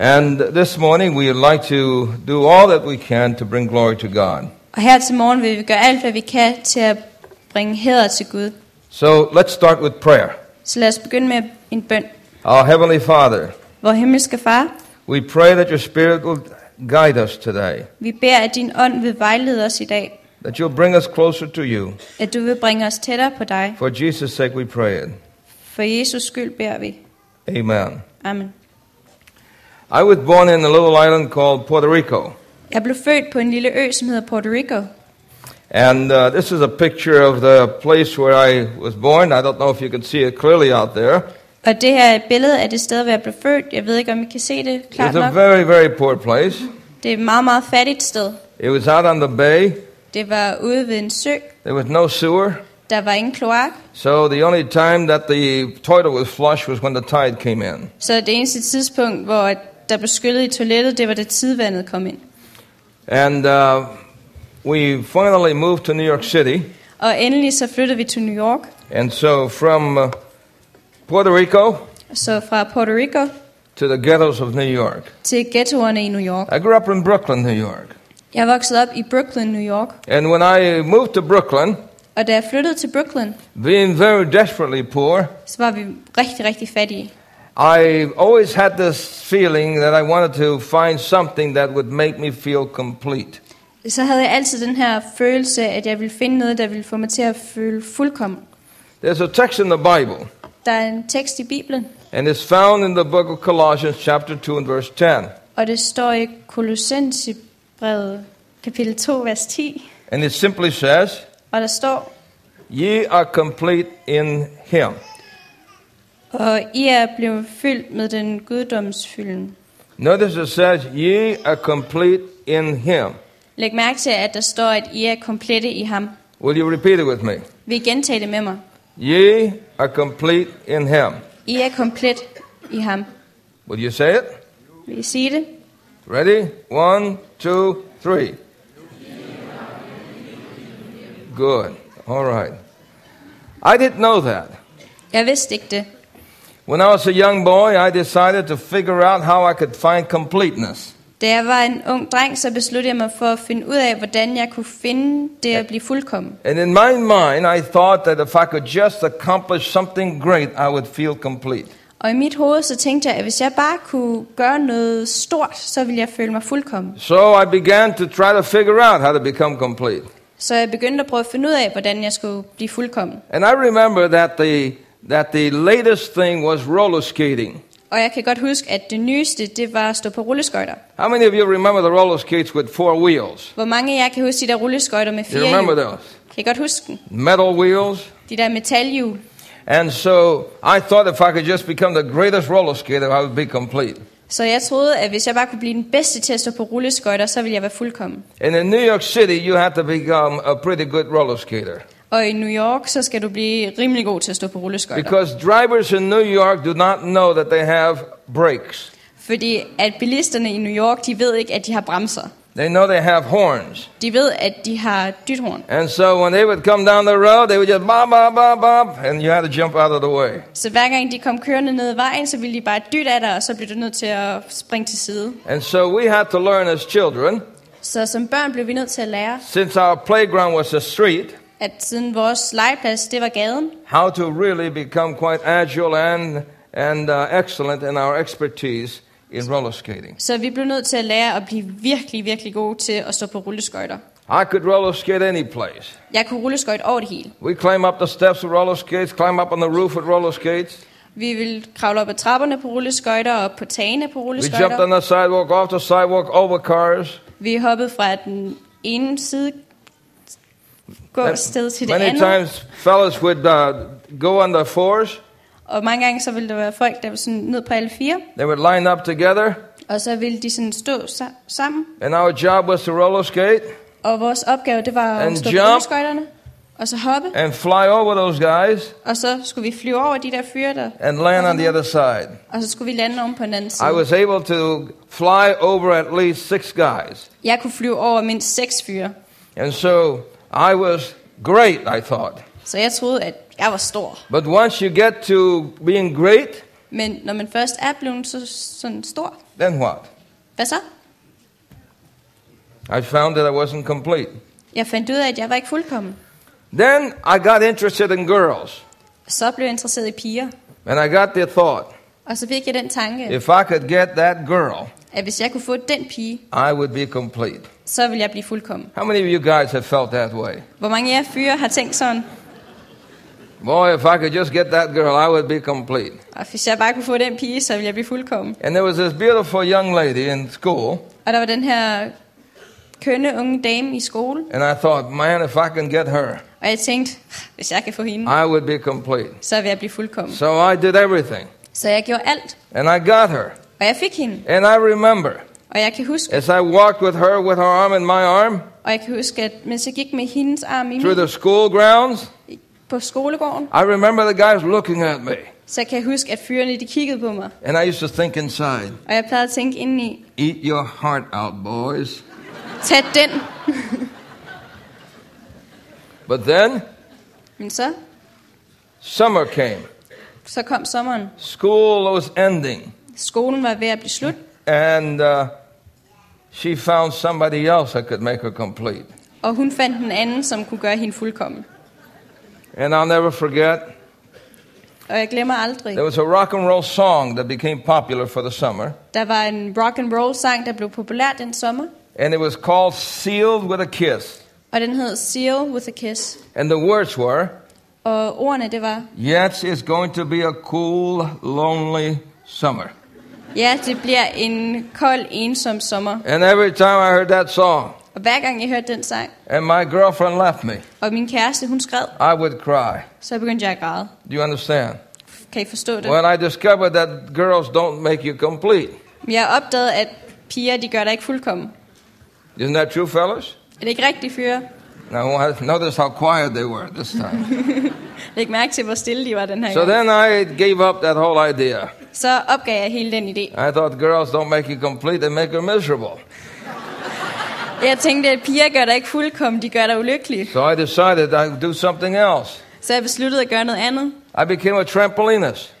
And this morning we would like to do all that we can to bring glory to God. Og her til morgen vil vi gøre alt, hvad vi kan til at bringe hæder til Gud. So let's start with prayer. Så lad os begynde med en bøn. Our Heavenly Father, Vor himmelske far, we pray that your Spirit will guide us today, vi beder, at din ånd vil vejlede os i dag. that you'll bring us closer to you. At du vil bringe os tættere på dig. For Jesus' sake we pray it. For Jesus skyld beder vi. Amen. Amen. I was born in a little island called Puerto Rico. Jeg blev født på en lille ø, som hedder Puerto Rico. And uh, this is a picture of the place where I was born. I don't know if you can see it clearly out there. Og det her er et billede af det sted, hvor jeg blev født. Jeg ved ikke, om I kan se det klart It's a nok. very, very poor place. Det er et meget, meget fattigt sted. It was out on the bay. Det var ude ved en sø. There was no sewer. Der var ingen kloak. So the only time that the toilet was flush was when the tide came in. Så det eneste tidspunkt, hvor der blev skyllet i toilettet, det var det tidvandet kom ind. And uh, we finally moved to New York City. Og endelig så flyttede vi til New York. And so from uh, Puerto Rico Så fra Puerto Rico to the ghettos of New York. til ghettoerne i New York. I grew up in Brooklyn, New York. Jeg voksede op i Brooklyn, New York. And when I moved to Brooklyn, Og da jeg flyttede til Brooklyn, being very desperately poor, så var vi rigtig, rigtig fattige. I always had this feeling that I wanted to find something that would make me feel complete. Så havde jeg altid den her følelse, at jeg ville finde noget, der ville få mig til at føle fuldkommen. There's a text in the Bible, Der er en tekst i Bibelen, and it's found in the book of Colossians, chapter 2, and verse 10. og det står i kapitel 2, vers 10. And it simply says, Og der står, Ye are complete in Him. Og I er blevet fyldt med den guddomsfylden. Notice it says, Ye are complete in Him. Læg mærke til, at der står, at I er komplette i ham. Will you repeat it with me? Vil I gentage det med mig? Ye are complete in Him. I er komplet i ham. Will you say it? Vil I sige det? Ready? One, two, three. Good. All right. I didn't know that. Jeg vidste ikke det. When I was a young boy, I decided to figure out how I could find completeness. Da jeg var en ung dreng, så besluttede jeg mig for at finde ud af, hvordan jeg kunne finde det at blive fuldkommen. And in my mind, I thought that if I could just accomplish something great, I would feel complete. Og i mit hoved så tænkte jeg, at hvis jeg bare kunne gøre noget stort, så ville jeg føle mig fuldkommen. So I began to try to figure out how to become complete. Så jeg begyndte at prøve at finde ud af, hvordan jeg skulle blive fuldkommen. And I remember that the, that the latest thing was roller skating. Og jeg kan godt huske, at det nyeste, det var at stå på rulleskøjter. How many of you remember the roller skates with four wheels? Hvor mange af jer kan huske de der rulleskøjter med You fire remember hjul? those? Kan I godt huske den? Metal wheels. De der metalhjul. And so I thought if I could just become the greatest roller skater, I would be complete. Så jeg troede, at hvis jeg bare kunne blive den bedste til at stå på rulleskøjter, så ville jeg være fuldkommen. And in New York City, you have to become a pretty good roller skater. Og i New York, så skal du blive rimelig god til at stå på rulleskøjter. Because drivers in New York do not know that they have brakes. Fordi at bilisterne i New York, de ved ikke, at de har bremser. They know they have horns. De ved, at de har dythorn. And so when they would come down the road, they would just bop, bop, bop, bop, and you had to jump out of the way. Så hver gang de kom kørende ned ad vejen, så ville de bare dytte af dig, og så blev du nødt til at springe til side. And so we had to learn as children, Så som børn blev vi nødt til at lære, since our playground was a street, at siden vores legeplads, det var gaden, how to really become quite agile and, and uh, excellent in our expertise in roller skating. så vi blev nødt til at lære at blive virkelig, virkelig gode til at stå på rulleskøjter. I could roller skate any place. Jeg kunne rulleskøjte over det hele. We climb up the steps with roller skates, climb up on the roof with roller skates. Vi ville kravle op ad trapperne på rulleskøjter og på tagene på We jumped rulleskøjter. on the sidewalk, off the sidewalk, over cars. Vi hoppede fra den ene side gå sted til det Many andet. times, fellas would uh, go on the fours. Og mange gange så ville der være folk, der var sådan ned på alle fire. They would line up together, Og så ville de sådan stå sa- sammen. and our job was to roller skate Og vores opgave, det var And at stå jump. på rulleskøjterne. Og så hoppe. and fly over those guys Og så skulle vi flyve over de der fyre der. and land on the other side. Og så skulle vi lande om på den anden I side. was able to fly over at least six guys. Jeg kunne flyve over mindst seks fyre. And so I was great, I thought. Så jeg troede, at jeg var stor. But once you get to being great, Men når man først er blevet så, sådan stor, then what? hvad så? I found that I wasn't complete. Jeg fandt ud af, at jeg var ikke fuldkommen. Then I got interested in girls, Så blev jeg interesseret i piger. and I got the thought Og så fik jeg den tanke, if I could get that girl, at hvis jeg kunne få den pige, I would be complete. så ville jeg blive fuldkommen. How many of you guys have felt that way? Hvor mange af jer fyre har tænkt sådan, Boy, if I could just get that girl, I would be complete. og hvis jeg bare kunne få den pige, så ville jeg blive fuldkommen. And there was this beautiful young lady in school, Og der var den her kønne unge dame i skole, and I thought, man, if I can get her, og jeg tænkte, hvis jeg kan få hende, I would be complete. så vil jeg blive fuldkommen. So I did everything, Så jeg gjorde alt, and I got her. Og jeg fik hende. And I remember Og jeg kan huske, as I walked with her with her arm in my arm og jeg kan huske, at mens jeg gik med hendes arm i through min, the school grounds, på skolegården, I remember the guys looking at me. så kan jeg huske, at fyrene de kiggede på mig. And I used to think inside, Og jeg plejede at tænke indeni, eat your heart out, boys. tag den. But then Men så, summer came. så kom sommeren. School was ending. Skolen var ved at blive slut, And uh, she found somebody else that could make her complete. og hun fandt en anden, som kunne gøre hende fuldkommen. And I'll never forget, Og jeg glemmer aldrig, there was a rock and roll song that became popular for the summer. der var en rock and roll sang, der blev populær den sommer, And it was called Sealed with a Kiss. og den hed Seal with a Kiss. And the words were, Og ordene det var, Yes, it's going to be a cool, lonely summer. Ja, det bliver en kold, ensom sommer. And every time I heard that song, Og hver gang jeg hørte den sang, and my girlfriend left me, og min kæreste hun skred, I would cry. så begyndte jeg at græde. Do you understand? Kan I forstå det? When I discovered that girls don't make you complete. Jeg opdagede, at piger, de gør dig ikke fuldkommen. Isn't that true, fellas? Er det ikke rigtigt, fyre? Now, notice how quiet they were this time. Læg mærke til, hvor stille de var den her so gang. then I gave up that whole idea. Så opgav jeg hele den idé. I thought girls don't make you complete, they make her miserable. Jeg tænkte, at piger gør dig ikke fuldkommen, de gør dig ulykkelig. So I decided I'd do something else. Så jeg besluttede at gøre noget andet. I became a trampolinist.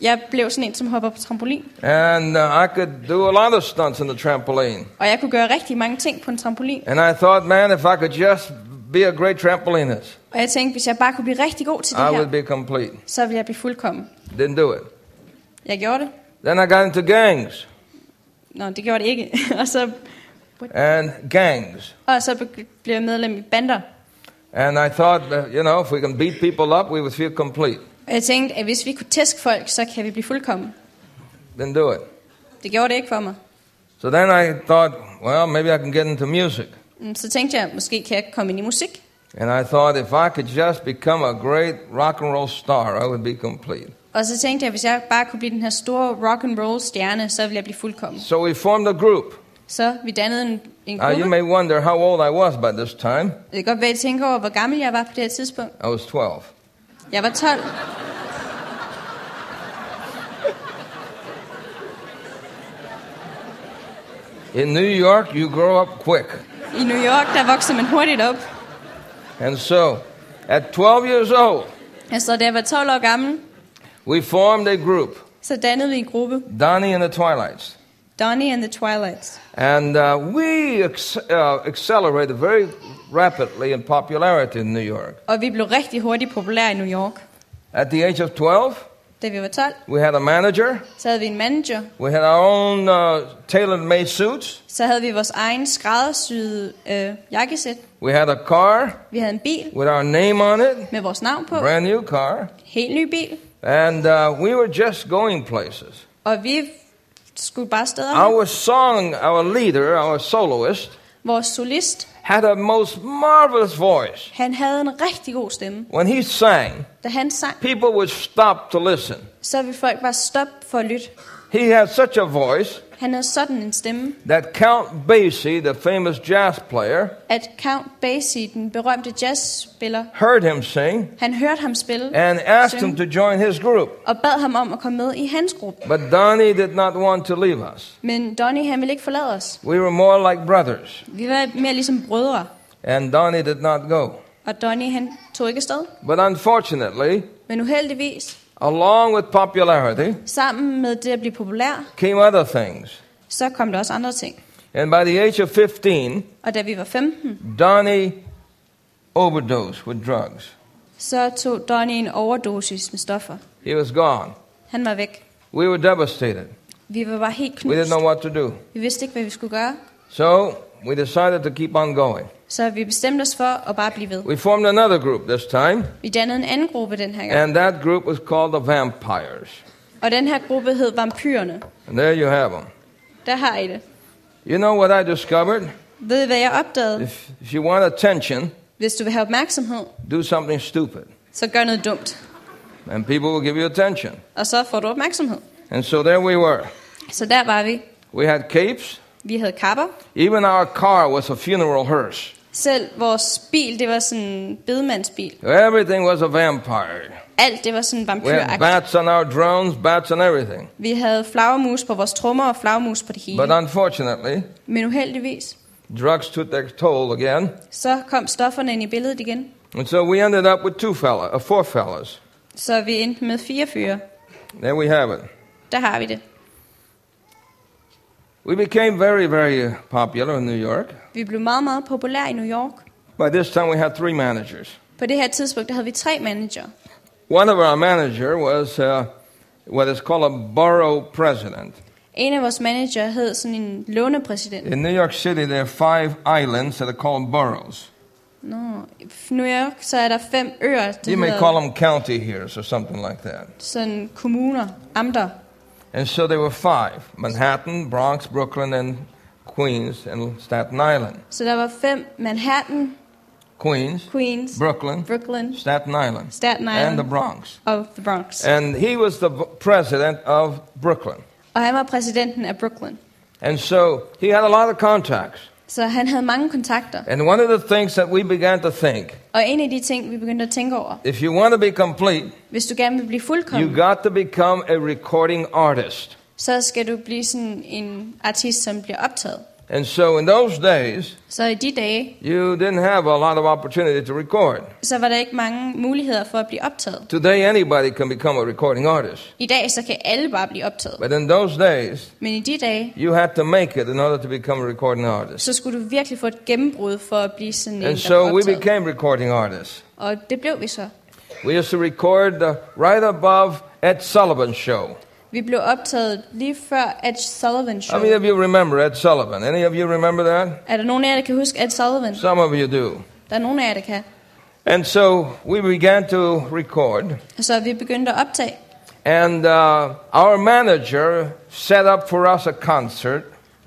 Jeg blev sådan en, som hopper på trampolin. And uh, I could do a lot of stunts in the trampoline. Og jeg kunne gøre rigtig mange ting på en trampolin. And I thought, man, if I could just be a great trampolinist, Og jeg tænkte, hvis jeg bare kunne blive rigtig god til det I would her, be complete. så ville jeg blive fuldkommen. Didn't do it. Jeg gjorde det. Then I got into gangs. Nå, det gjorde det ikke. og, så, And gangs. og så blev jeg medlem i bander. And I thought, uh, you know, if we can beat people up, we would feel complete. Og jeg tænkte, at hvis vi kunne tæske folk, så kan vi blive fuldkommen. Didn't do it. Det gjorde det ikke for mig. So then I thought, well, maybe I can get into music. Mm, Så tænkte jeg, måske kan jeg komme ind i musik. And I thought if I could just become a great rock and roll star, I would be complete. Og så tænkte jeg, hvis jeg bare kunne blive den her store rock and roll stjerne, så ville jeg blive fuldkommen. So we formed a group. Så vi dannede en, en Now you gruppe. may wonder how old I was by this time. Det kan godt være, at I tænker over, hvor gammel jeg var på det her tidspunkt. I was 12. Jeg var 12. In New York, you grow up quick. I New York, der vokser man hurtigt op. And so, at 12 years old, Altså, da jeg var 12 år gammel, we formed a group, så dannede vi en gruppe. Donnie and the Twilights. Donnie and the Twilights. And uh, we ex- uh, accelerated very rapidly in popularity in New York. Og vi blev rigtig hurtigt populære i New York. At the age of 12, Da vi var 12, we had a manager, så havde vi en manager. we had our own uh, tailor made suits, Så havde vi vores egen skræddersyede øh, jakkesæt. we had a car Vi havde en bil with our name on it, med vores navn på. brand new car, Helt ny bil. And uh, we were just going places. Og vi skulle bare steder. Our song, our leader, our soloist, Vores solist, had a most marvelous voice. han havde en rigtig god stemme. When he sang, Da han sang, people would stop to listen. så ville folk bare stoppe for at lytte. He had such a voice Han havde sådan en stemme, that Count Basie, the famous jazz player, at Count Basie, den berømte jazzspiller, heard him sing han hørte ham spille and asked him to join his group. og bad ham om at komme med i hans gruppe. But Donnie did not want to leave us. Men Donnie, han ville ikke forlade os. We were more like brothers, Vi var mere ligesom brødre. and Donnie did not go. Og Donnie, han tog ikke afsted. But unfortunately, Men uheldigvis, Along with popularity Sammen med det at blive populær, came other things. så kom der også andre ting. And by the age of 15, Og da vi var 15, Donnie overdosed with drugs. så tog Donnie en overdosis med stoffer. He was gone. Han var væk. We were devastated. Vi var bare helt We didn't knust. know what to do. Vi vidste ikke, hvad vi skulle gøre. So we decided to keep on going. Så vi bestemte os for at bare blive ved. We formed another group this time, Vi dannede en anden gruppe den her gang. and that group was called the Vampires. Og den her gruppe hed Vampyrerne. And there you have them. Der har I det. You know what I discovered? Ved I, hvad jeg opdagede? If, if you want attention, Hvis du vil have opmærksomhed, do something stupid, så gør noget dumt. and people will give you attention. Og så får du opmærksomhed. And so there we were. Så der var vi. We had capes. Vi havde kapper. Even our car was a funeral hearse. Selv vores bil, det var sådan en bedemandsbil. Everything was a vampire. Alt, det var sådan vampyragtigt. bats on our drones, bats on everything. Vi havde flagermus på vores trommer og flagermus på det hele. But unfortunately, Men uheldigvis, drugs took their toll again. så kom stofferne ind i billedet igen. And so we ended up with two fella, uh, four fellas. Så vi endte med fire fyre. There we have it. Der har vi det. We became very, very uh, popular in New York. Vi blev meget, meget populære i New York. By this time, we had three managers. På det her tidspunkt, der havde vi tre manager. One of our manager was uh, what is called a borough president. En af vores manager hed sådan en lånepræsident. In New York City, there are five islands that are called boroughs. I New York, så er der fem øer, You may call them county here, or something like that. sådan kommuner, amter. And so there were five Manhattan, Bronx, Brooklyn, and Queens, and Staten Island. Så der var fem Manhattan, Queens, Queens, Brooklyn, Brooklyn Staten Island, Staten Island, and the Bronx. Of The Bronx. And he was the president of Brooklyn. Og han var præsidenten af Brooklyn. And so he had a lot of contacts. Så han havde mange kontakter. And one of the things that we began to think Og en af de ting, vi begyndte at tænke over, if you want to be complete, hvis du gerne vil blive you fuldkommen, got to become a recording artist. så skal du blive sådan en artist, som bliver optaget. And so in those days, Så i de dage, you didn't have a lot of opportunity to record. så var der ikke mange muligheder for at blive optaget. Today, anybody can become a recording artist. I dag, så kan alle bare blive optaget. But in those days, Men i de dage, you had to make it in order to become a recording artist. så skulle du virkelig få et gennembrud for at blive sådan en, And so we became recording artists. Og det blev vi så. We used to record uh, right above Ed Sullivan's show. Vi blev optaget lige før Ed Sullivan How show. many of you remember Ed Sullivan? Any of you remember that? Er der nogen af jer, der kan huske Ed Sullivan? Some of you do. Der er nogen af jer, der kan. And so we began to record, Så vi begyndte at optage. and uh, our manager set up for us a concert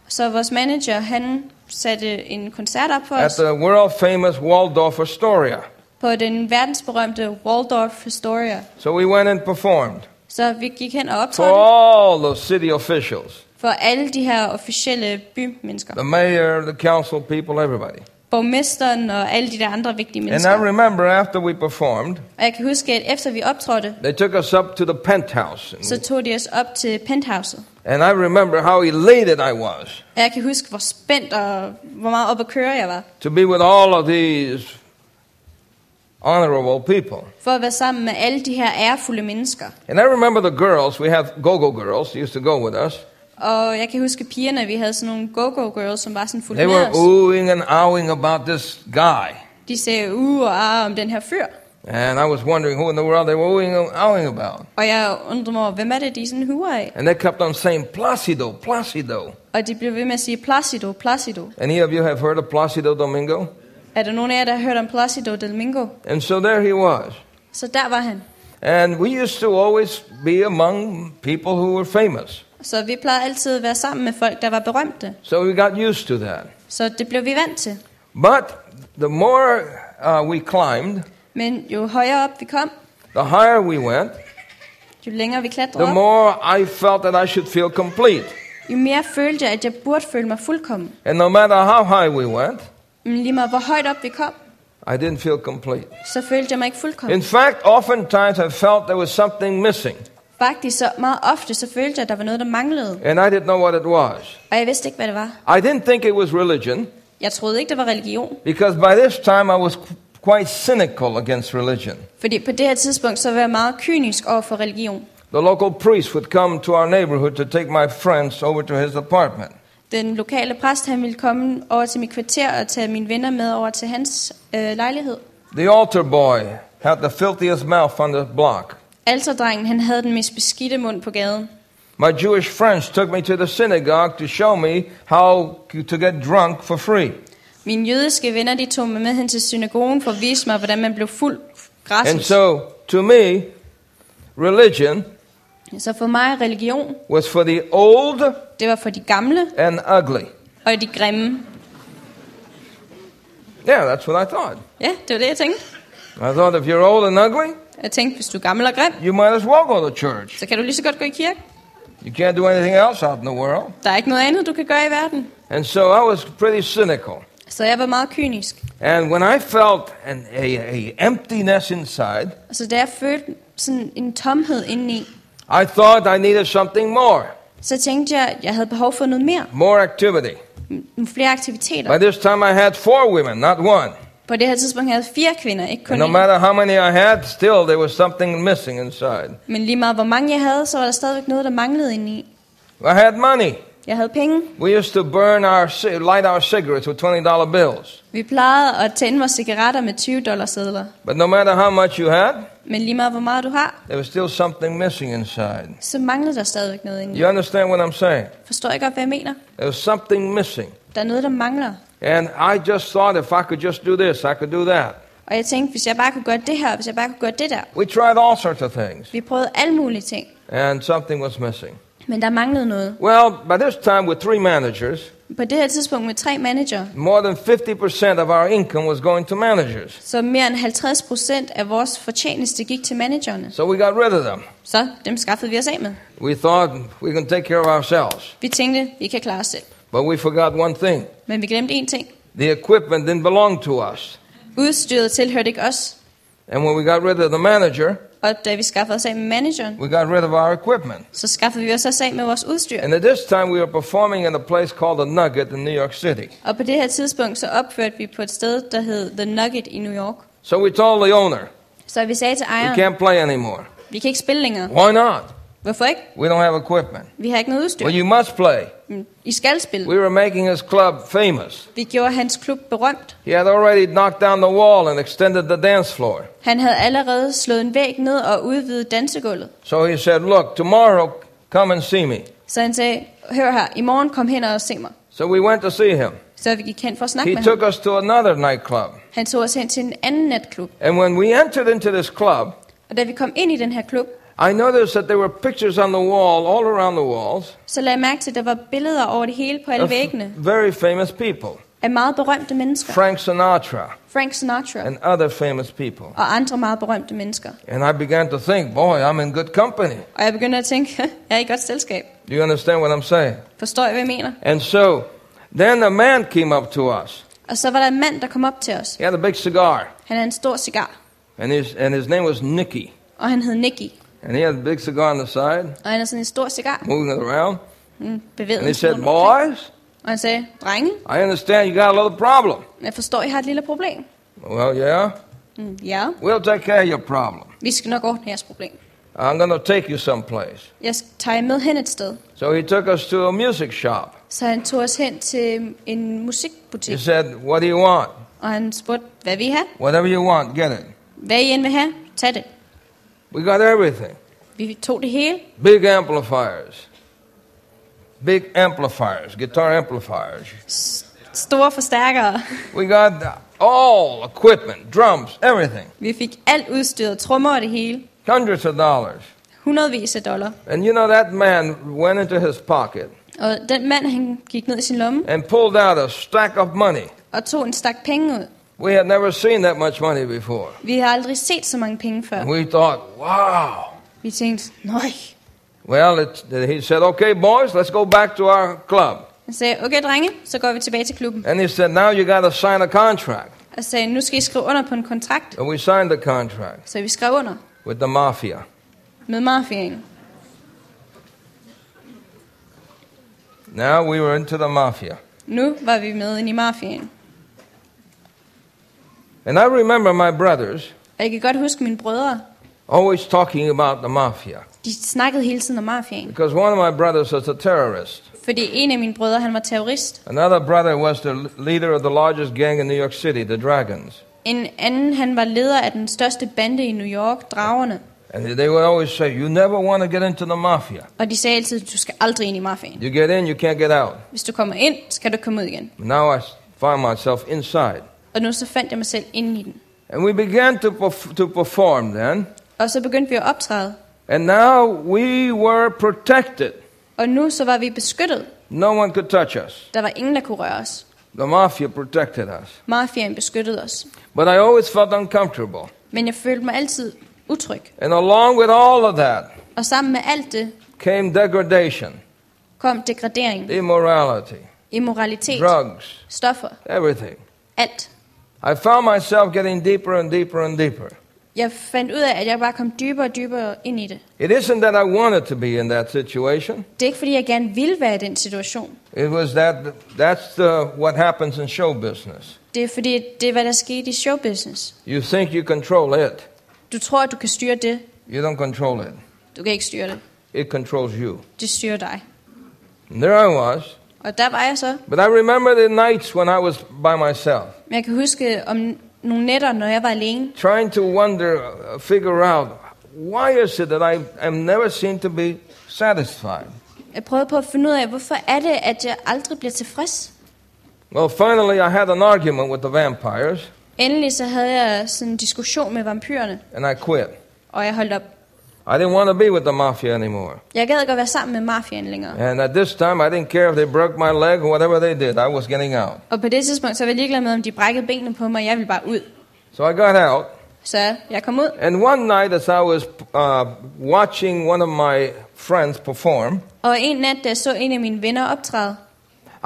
Så vores manager, han satte en koncert op for at os the world famous Waldorf Astoria. på den verdensberømte Waldorf Astoria. So we went and performed Så vi gik hen og for optrådte all the city officials for alle de her officielle bymennesker. the mayor, the council people, everybody. Borgmesteren og alle de der andre vigtige And I mennesker. remember after we performed, Og jeg kan huske, at efter vi optrådte, they took us up to the penthouse. så tog de os op til penthouset. And I remember how elated I was Og jeg kan huske, hvor spændt og hvor meget op at køre jeg var. to be with all of these honorable people. For at være sammen med alle de her ærefulde mennesker. And I remember the girls, we have go-go girls, used to go with us. Og jeg kan huske pigerne, vi havde sådan nogle go-go girls, som var sådan fuldt They were oohing and ahhing about this guy. De sagde uh og ah om den her fyr. And I was wondering who in the world they were oohing and ahhing about. Og jeg undrede mig hvem er det, de sådan huer af? And they kept on saying, Placido, Placido. Og de blev ved med at sige Placido, Placido. Any of you have heard of Placido Domingo? Er der nogen af jer, der har hørt om Placido del Mingo? And so there he was. Så der var han. And we used to always be among people who were famous. Så vi plejede altid at være sammen med folk, der var berømte. So we got used to that. Så det blev vi vant til. But the more uh, we climbed, Men jo højere op vi kom, the higher we went, jo længere vi the klatrede op, more I felt that I should feel complete. jo mere følte jeg, at jeg burde føle mig fuldkommen. And no matter how high we went, Men lige meget hvor højt op vi kom, I didn't feel complete. så følte jeg mig ikke fuldkommen. In fact, oftentimes I felt there was something missing, Faktisk så meget ofte, så følte jeg, at der var noget, der manglede. and I didn't know what it was. Og jeg vidste ikke, hvad det var. I didn't think it was religion, Jeg troede ikke, det var religion. because by this time I was quite cynical against religion. Fordi på det her tidspunkt, så var jeg meget kynisk over for religion. The local priest would come to our neighborhood to take my friends over to his apartment. Den lokale præst, han ville komme over til mit kvarter og tage mine venner med over til hans øh, lejlighed. The altar boy had the filthiest mouth on the block. Alterdrengen, han havde den mest beskidte mund på gaden. My Jewish friends took me to the synagogue to show me how to get drunk for free. Mine jødiske venner, de tog mig med hen til synagogen for at vise mig, hvordan man blev fuld And gratis. so, to me, religion Så for mig, religion, was for the old det var for de gamle and ugly. og de grimme. Yeah, that's what I thought. Ja, det var det, jeg tænkte. I thought if you're old and ugly, Jeg tænkte, hvis du er gammel og grim, you might as well go to church. så kan du lige så godt gå i kirke. You can't do anything else out in the world. Der er ikke noget andet, du kan gøre i verden. And so I was pretty cynical. Så jeg var meget kynisk. And when I felt an, a, a emptiness inside, så da jeg følte sådan en tomhed indeni, I thought I needed something more, så tænkte jeg, at jeg havde behov for noget mere. more activity. Nogle flere aktiviteter. By this time I had four women, not one. På det her tidspunkt havde jeg fire kvinder, ikke kun And no matter how many I had, still there was something missing inside. Men lige meget hvor mange jeg havde, så var der stadigvæk noget, der manglede indeni. I had money. Jeg havde penge. We used to burn our light our cigarettes with twenty dollar bills. Vi plejede at tænde vores cigaretter med 20 dollar sedler. But no matter how much you had, Men lige meget hvor meget du har, there was still something missing inside. så manglede der stadigvæk noget indeni. You understand what I'm saying? Forstår I godt, hvad jeg mener? There was something missing. Der er noget, der mangler. And I just thought if I could just do this, I could do that. Og jeg tænkte, hvis jeg bare kunne gøre det her, hvis jeg bare kunne gøre det der. We tried all sorts of things, Vi prøvede alle mulige ting, and something was missing. Men der manglede noget. Well, by this time, with three managers, På det her tidspunkt med tre manager, more than 50% of our income was going to managers. så mere end 50 procent af vores fortjeneste gik til managerne. So we got rid of them. Så dem skaffede vi os af med. We thought we can take care of ourselves. Vi tænkte, vi kan klare os selv. But we forgot one thing Men vi glemte én ting. the equipment didn't belong to us. Udstyret tilhørte ikke os. And when we got rid of the manager, Og da vi skaffede os af med manageren, we got rid of our equipment. så skaffede vi os også af med vores udstyr. And at this time, we were performing in a place called the Nugget in New York City. Og på det her tidspunkt, så opførte vi på et sted, der hed The Nugget i New York. So we told the owner, Så vi sagde til we ejeren, can't play anymore. vi kan ikke spille længere. Why not? Hvorfor ikke? We don't have equipment. Vi har ikke noget udstyr. Well, you must play. Mm, I skal spille. We were making his club famous. Vi gjorde hans klub berømt. He had already knocked down the wall and extended the dance floor. Han havde allerede slået en væg ned og udvidet dansegulvet. So he said, Look, tomorrow come and see me. Så han sagde, hør her, i morgen kom hen og se mig. So we went to see him. Så vi gik hen for at snakke He med took ham. us to another nightclub. Han tog os hen til en anden natklub. And when we entered into this club, Og da vi kom ind i den her klub, I noticed that there were pictures on the wall, all around the walls, så lagde jeg mærke til, at der var billeder over det hele på alle væggene very famous people af meget berømte mennesker. Frank Sinatra Frank Sinatra and other famous people. og andre meget berømte mennesker. And I began to think, boy, I'm in good company. Og jeg begyndte at tænke, jeg er i godt selskab. Do you understand what I'm saying? Forstår I, hvad jeg mener? And so then a man came up to us. Og så var der en mand, der kom op til os. He had a big cigar, Han havde en stor cigar, and his, and his name was Nicky. og han hed Nicky. And he had a big cigar on the side, Og han havde sådan en stor cigar, moving it around. mm, bevæget And he said. Boys, Og han sagde, drenge, I understand you got a little problem. jeg forstår, I har et lille problem. Well, yeah, Mm, ja, we'll take care of your problem. vi skal nok ordne jeres problem. I'm going to take you someplace. Jeg skal tage jer med hen et sted. So he took us to a music shop. Så han tog os hen til en He said, What do you want? og han spurgte, hvad vil I have? Whatever you want, get it. Hvad I end vil have, tag det. We got everything Vi tog det hele. big amplifiers, big amplifiers, guitar amplifiers. S- store forstærkere. We got all equipment, drums, everything. Vi fik alt udstyret, trommer og det hele. Hundreds of dollars. Hundredvis af dollar. And you know, that man went into his pocket Og den mand, han gik ned i sin lomme and pulled out a stack of money. og tog en stak penge ud. We had never seen that much money before. Vi har aldrig set så mange penge før. We thought, wow. Vi tænkte, nej. Well, it, he said, okay, boys, let's go back to our club. Han sagde, okay drenge, så går vi tilbage til klubben. And he said, now you got to sign a contract. Og sagde, nu skal I skrive under på en kontrakt. And we signed the contract Så vi skrev under with the mafia. med mafiaen. Now we were into the mafia. Nu var vi med ind i mafiaen. And I remember my brothers Og jeg kan godt huske mine brødre. always talking about the mafia. De snakkede hele tiden om mafiaen. Because one of my brothers was a terrorist. Fordi en af mine brødre, han var terrorist. Another brother was the leader of the largest gang in New York City, the Dragons. En anden, han var leder af den største bande i New York, Dragerne. And they would always say, You never want to get into the mafia. Og de sagde altid, du skal aldrig ind i mafiaen. You get in, you can't get out. Hvis du kommer ind, skal du komme ud igen. Now I find myself inside. Og nu så fandt jeg mig selv inde i den. And we began to, perf- to perform then. Og så begyndte vi at optræde. And now we were protected. Og nu så var vi beskyttet. No one could touch us. Der var ingen, der kunne røre os. The mafia protected us. Mafiaen beskyttede os. But I always felt uncomfortable. Men jeg følte mig altid utryg. And along with all of that Og sammen med alt det came degradation, kom degradering, immorality, immoralitet, drugs, stoffer, everything. alt. I found myself getting deeper and deeper and deeper. Jeg fandt ud af, at jeg bare kom dybere og dybere ind i det. It isn't that I wanted to be in that situation. Det er ikke fordi, jeg gerne ville være i den situation. It was that that's the, what happens in show business. Det er fordi, det er, hvad der skete i showbusiness. You think you control it. Du tror, at du kan styre det. You don't control it. Du kan ikke styre det. It controls you. Det styrer dig. And there I was. Og der var jeg så. But I remember the nights when I was by myself, Men jeg kan huske om nogle nætter, når jeg var alene. trying to wonder, uh, figure out why is it that I am never seen to be satisfied. Jeg prøvede på at finde ud af, hvorfor er det, at jeg aldrig bliver tilfreds. Well, finally, I had an argument with the vampires, Endelig så havde jeg sådan en diskussion med vampyrerne, and I quit. og jeg holdt op. I didn't want to be with the mafia anymore. Jeg gad godt være sammen med mafiaen længere. And at this time, I didn't care if they broke my leg or whatever they did. I was getting out. Og på det tidspunkt, så var jeg ligeglad med, om de brækkede benene på mig. Jeg ville bare ud. So I got out. Så jeg kom ud. And one night, as I was uh, watching one of my friends perform, Og en nat, da jeg så en af mine venner optræde,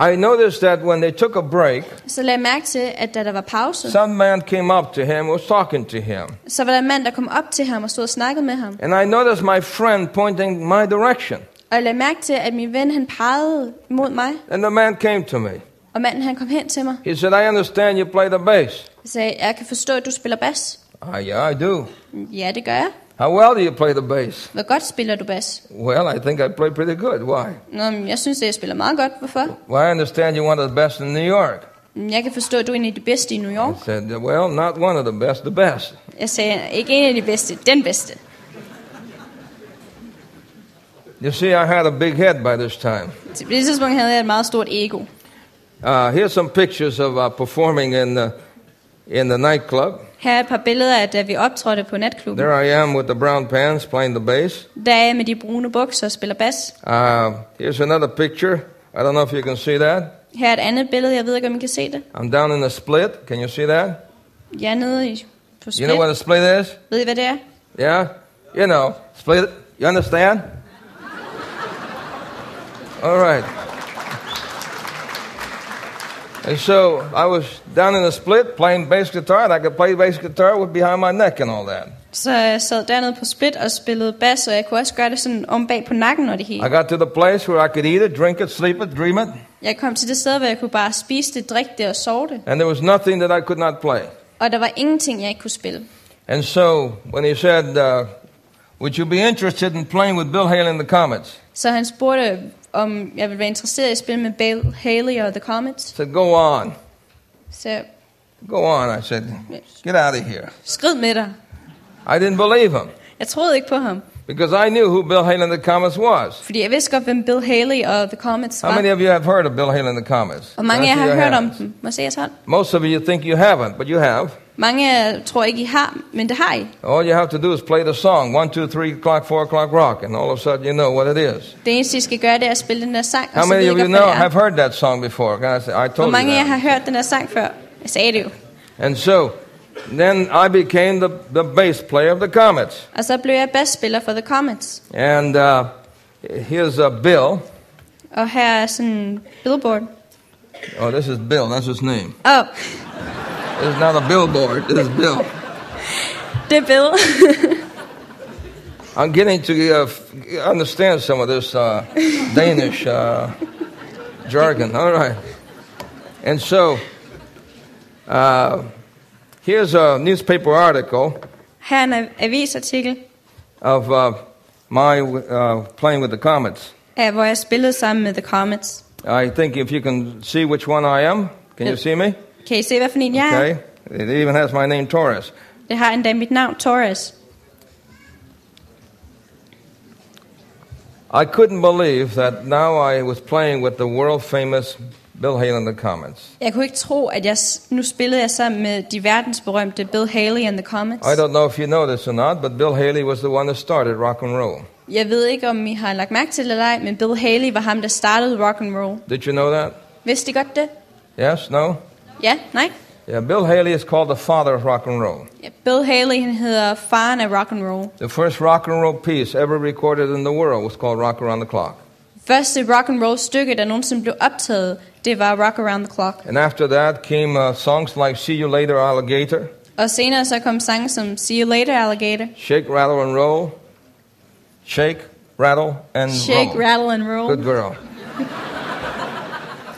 I noticed that when they took a break, så lagde jeg mærke til, at da der var pause, some man came up to him was talking to him. så var der en mand, der kom op til ham og stod og snakkede med ham. And I noticed my friend pointing my direction. Og jeg lagde mærke til, at min ven han pegede mod mig, And the man came to me. og manden han kom hen til mig. He said, I understand you play the bass. Jeg sagde, jeg kan forstå, at du spiller bas. Ah, yeah, I do. Ja, det gør jeg. How well do you play the bass? Hvor godt spiller du bas? Well, I think I play pretty good. Why? Nå, jeg synes, jeg spiller meget godt. Hvorfor? Well, I understand you're one of the best in New York. Jeg kan forstå, at du er en af de bedste i New York. I said, Well, not one of the best, the best. Jeg sagde, ikke en af de bedste, den bedste. You see, I had a big head by this time. Til det tidspunkt havde jeg et meget stort ego. Uh, here's some pictures of uh, performing in the, in the nightclub. Her er et par billeder af, da vi optrådte på natklubben. There I am with the brown pants playing the bass. Der er jeg med de brune bukser og spiller bas. Uh, here's another picture. I don't know if you can see that. Her er et andet billede, jeg ved ikke, om I kan se det. I'm down in the split. Can you see that? Jeg er nede i, på You know what a split is? Ved I, hvad det er? Yeah? You know, split. You understand? All right. And so I was down in the split playing bass guitar, and I could play bass guitar with behind my neck and all that. Så jeg sad dernede på split og spillede bas, og jeg kunne også gøre det sådan om bag på nakken og det I got to the place where I could eat it, drink it, sleep it, dream it, Jeg kom til det sted, hvor jeg kunne bare spise det, drikke det og sove det. and there was nothing that I could not play. Og der var ingenting, jeg ikke kunne spille. And so when he said, uh, Would you be interested in playing with Bill Haley and the Comets? Så han spurgte, om jeg ville være interesseret i at spille med Bill Haley og The Comets. Said, Go on. Så Go on. I said, Get out of here. skrid med dig. I didn't believe him Jeg troede ikke på ham. because I knew who Bill Haley and the Comets was. Fordi jeg vidste godt, hvem Bill Haley og The Comets How many of you have heard of Bill Haley and the Comets? Og mange af jer Can I see har your hørt om hands? dem. Må jeg se jeres hånd? Most of you think you haven't, but you have. Mange tror ikke, I har, men det har I. All you have to do is play the song, one, two, three o'clock, four o'clock rock, and all of a sudden you know what it is. Det eneste, I skal gøre, det er at spille den der sang, How og så ved many I of godt, you hvad know det have er. heard that song before? Can I say, I Hvor told you mange af jer that. har hørt den der sang før? Jeg sagde det jo. And so, then I became the, the bass player of the Comets. Og så blev jeg bassspiller for The Comets. And uh, here's uh, Bill. Og her er sådan en billboard. Oh, this is Bill. That's his name. Åh, oh, Is not a billboard. It's Bill. er Bill. I'm getting to uh, understand some of this uh, Danish uh, jargon. All right. And so, uh, Here's a newspaper article Her er en avisartikel, of uh, my uh, playing with the comets. af, hvor jeg spillede sammen med The Comets. I think if you can see which one I am, can you see me? Kan I se, hvad for en jeg er? Okay. It even has my name, Torres. Det har endda mit navn, Torres. I couldn't believe that now I was playing with the world famous Bill Haley and the Comets. Jeg kunne ikke tro, at jeg nu spillede jeg sammen med de verdensberømte Bill Haley and the Comets. I don't know if you know this or not, but Bill Haley was the one that started rock and roll. Jeg ved ikke, om I har lagt mærke til det eller ej, men Bill Haley var ham, der startede rock and roll. Did you know that? Vidste I godt det? Yes? No? Ja? Nej? Yeah, Bill Haley is called the father of rock and roll. Bill Haley han hedder faren af rock and roll. The first rock and roll piece ever recorded in the world was called Rock Around the Clock. Første rock and roll stykke, der nogensinde blev optaget, det var Rock Around the Clock. And after that came uh, songs like See You Later, Alligator, Og senere så kom sange som See You Later Alligator, Shake, Rattle, and Roll, Shake, Rattle, and Shake, Roll. Rattle and Roll. Good girl.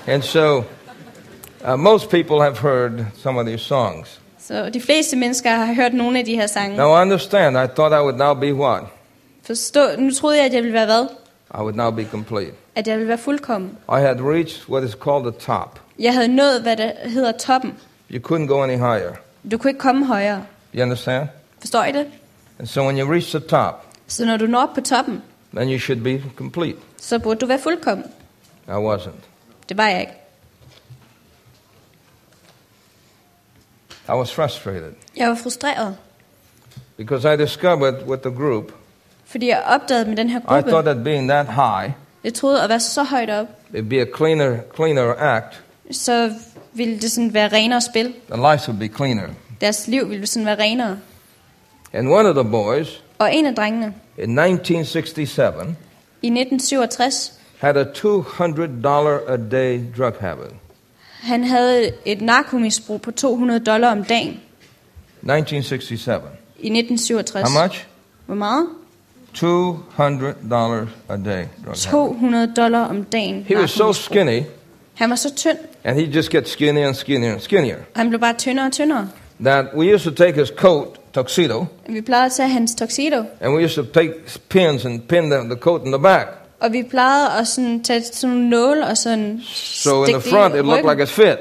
and so, uh, most people have heard some of these songs. Så de fleste mennesker har hørt nogle af de her sange. Now, understand, I thought I would now be what? Forstå, nu troede jeg, at jeg ville være hvad? I would now be complete. At jeg ville være fuldkommen. I had reached what is called the top. Jeg havde nået, hvad der hedder toppen. You couldn't go any higher. Du kunne ikke komme højere. You understand? Forstår I det? And so, when you reach the top, Så når du når op på toppen, then you should be complete. så burde du være fuldkommen. I wasn't. Det var jeg ikke. I was frustrated Jeg var frustreret, because I discovered with the group, fordi jeg opdagede med den her I thought that being that high, jeg troede at være så højt op, it'd be a cleaner, cleaner act. så ville det sådan være renere spil. The life would be cleaner. Deres liv ville sådan være renere. And one of the boys Og en af drengene in 1967 i 1967, had a $200 a day drug habit. Han havde et narkomisbrug på 200 dollar om dagen 1967. i 1967. How much? Hvor meget? $200 a day drug habit. 200 dollar om dagen. He was so skinny, Han var så tynd, and he just gets skinnier and skinnier and skinnier, han blev bare tyndere og tyndere. that we used to take his coat, tuxedo, Vi plejede at tage hans tuxedo, and we used to take pins and pin the, the coat in the back. Og vi plejede at sådan tage sådan nogle nåle og sådan So in the front, it looked like it fit.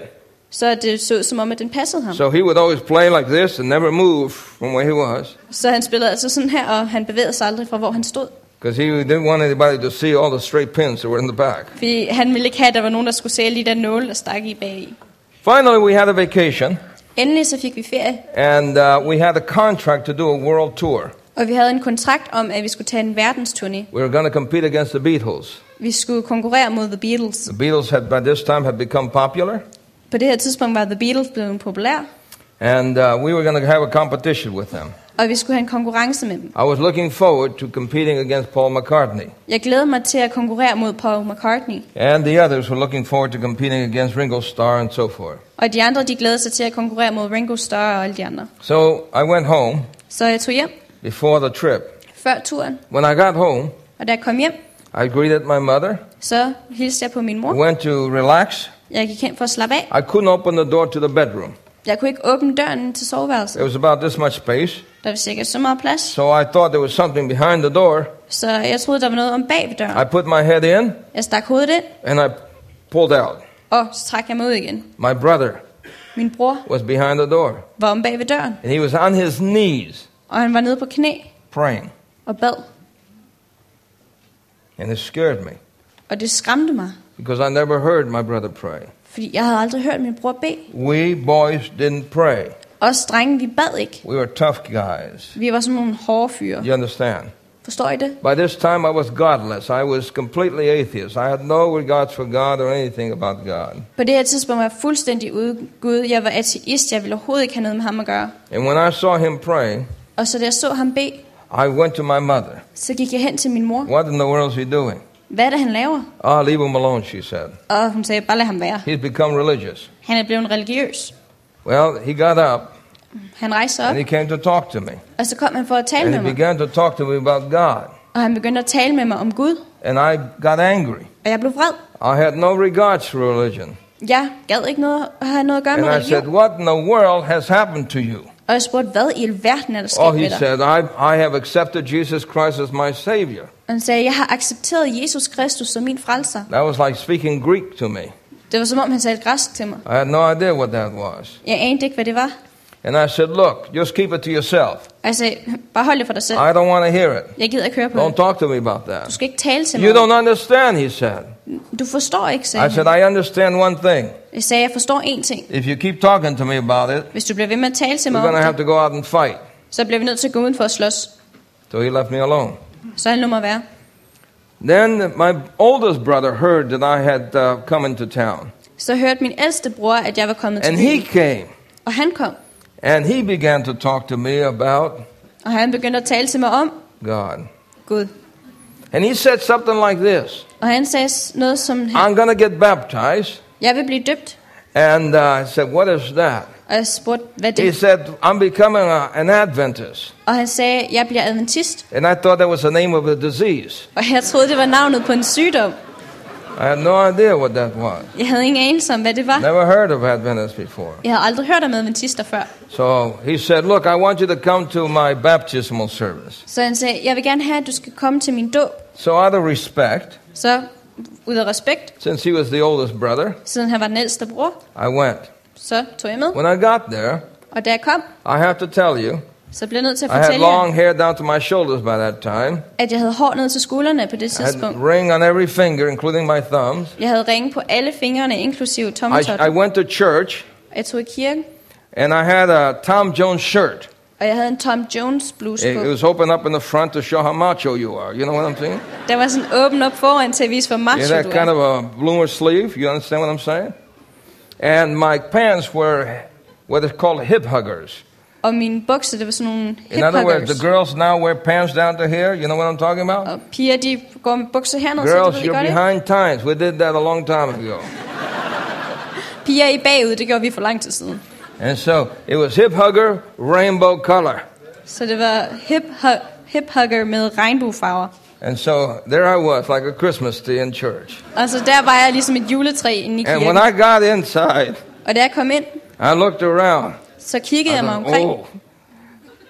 så det så som om, at den passede ham. So he would always play like this and never move from where he was Så han spillede altså sådan her, og han bevægede sig aldrig fra, hvor han stod. because he didn't want anybody to see all the straight pins that were in the back. Fordi han ville ikke have, at der var nogen, der skulle se alle de der nåle, der stak i bagi. Finally, we had a vacation Endelig så fik vi ferie, and uh, we had a contract to do a world tour. Og vi havde en kontrakt om, at vi skulle tage en verdensturné. We were going to compete against the Beatles. Vi skulle konkurrere mod The Beatles. The Beatles had by this time had become popular, På det her tidspunkt var The Beatles blevet populær, and uh, we were going to have a competition with them. og vi skulle have en konkurrence med dem. I was looking forward to competing against Paul McCartney, Jeg glæder mig til at konkurrere mod Paul McCartney, and the others were looking forward to competing against Ringo Starr and so forth. og de andre de glæder sig til at konkurrere mod Ringo Starr og alle de andre. So I went home Så jeg tog hjem before the trip. før turen, When I got home, og da jeg kom hjem, I greeted my mother, så hilste jeg på min mor. went to relax. Jeg gik hen for at slappe af. I couldn't open the door to the bedroom. Jeg kunne ikke åbne døren til There soveværelset. was about this much space, Der var sikkert så meget plads, so I thought there was something behind the door. så jeg troede, der var noget om bag ved døren. I put my head in Jeg stak hovedet ind, and I pulled out. og så trak jeg mig ud igen. My brother Min bror was behind the door, var om bag ved døren, and he was on his knees og han var nede på knæ praying, og bad. and it scared me Og det skræmte mig, because I never heard my brother pray. fordi jeg havde aldrig hørt min bror bede. We boys didn't pray. Os drenge, vi bad ikke. We were tough guys. Vi var sådan nogle hårde fyre. You understand? Forstår I det? By this time, I was godless. I was completely atheist. I had no regards for God or anything about God. På det her tidspunkt var jeg fuldstændig ude Gud. Jeg var ateist. Jeg ville overhovedet ikke have noget med ham at gøre. And when I saw him praying, Og så da jeg så ham bede, I went to my mother. så gik jeg hen til min mor. What in the world is he doing? Hvad er det, han laver? Ah, leave him alone, she said. Og hun sagde, bare lad ham være. He's become religious. Han er blevet religiøs. Well, he got up Han rejste sig op, and he came to talk to me. og så kom han for at tale And med he mig. began to talk to me about God. Og han begyndte at tale med mig om Gud. And I got angry. Og jeg blev vred. I had no regards for religion. Jeg gad ikke noget, at have noget at gøre And med I said, religion. What in the world has happened to you? Og spurgte, hvad i alverden er der Oh, he med dig? said, I, I have accepted Jesus Christ as my Savior. Og han sagde, jeg har accepteret Jesus Kristus som min frelser. That was like speaking Greek to me. Det var som om, han talte græsk til mig. I had no idea what that was. Jeg anede ikke, hvad det var. And I said, Look, just keep it to yourself. Jeg sagde, bare hold det for dig selv. I don't want to hear it. Jeg gider ikke høre på Don't det. talk to me about that. Du skal ikke tale til You mig. don't understand, he said. Du forstår ikke, sagde I said. I understand one thing. Jeg sagde, jeg forstår én ting. If you keep talking to me about it, Hvis du bliver ved med at tale til we're mig going to om have det, to go out and fight. så bliver vi nødt til at gå uden for at slås. So he left me alone. Så han lå mig være. Then my oldest brother heard that I had uh, come into town. Så hørte min ældste bror, at jeg var kommet til And he byen. came. Og han kom. And he began to talk to me about Og han begyndte at tale til mig om God. Gud. And he said something like this Og han sagde noget som, I'm going to get baptized. jeg vil blive døbt. And uh, I said, What is that? Og jeg spurgte, hvad He det said, I'm becoming a, an Adventist. Og han sagde, jeg bliver adventist. And I thought that was the name of a disease. Og jeg troede, det var navnet på en sygdom. I had no idea what that was. Jeg havde ingen anelse om, hvad det var. Never heard of Adventists before. Jeg havde aldrig hørt om adventister før. So he said, Look, I want you to come to my baptismal service. Så han sagde, jeg vil gerne have, at du skal komme til min dåb. So, out of respect, Så ud af respekt, since he was the oldest brother, siden han var den ældste bror, I went. så tog jeg med. When I got there, Og da jeg kom, I have to tell you, så blev jeg nødt til at I had fortælle jer, long hair down to my shoulders by that time. at jeg havde hår ned til skuldrene på det I had tidspunkt. ring on every finger, including my thumbs. Jeg havde ringe på alle fingrene, inklusive I. I went to church, Jeg tog i kirken, and I had a Tom Jones shirt. og jeg havde en Tom Jones bluse It, på. it was open up in the front to show how macho you are. You know what I'm saying? Der var sådan åben op foran til at vise, hvor Yeah, macho that du kind er. of a bloomer sleeve. You understand what I'm saying? And my pants were what is called hip huggers. Og mine bukser, det var sådan nogle In other words, the girls now wear pants down to here. You know what I'm talking about? Uh, Og piger, de går med bukser hernede, så Girls, det ved you're behind times. We did that a long time ago. Piger i bagud, det gjorde vi for lang tid siden. And so it was hip hugger, rainbow color. Så det var hip, hu- hip hugger med regnbuefarver. And so there I was, like a Christmas tree in church. Og så der var jeg ligesom et juletræ inde i And kirken. when I got inside, Og da jeg kom ind, I looked around. Så kiggede jeg mig omkring. oh,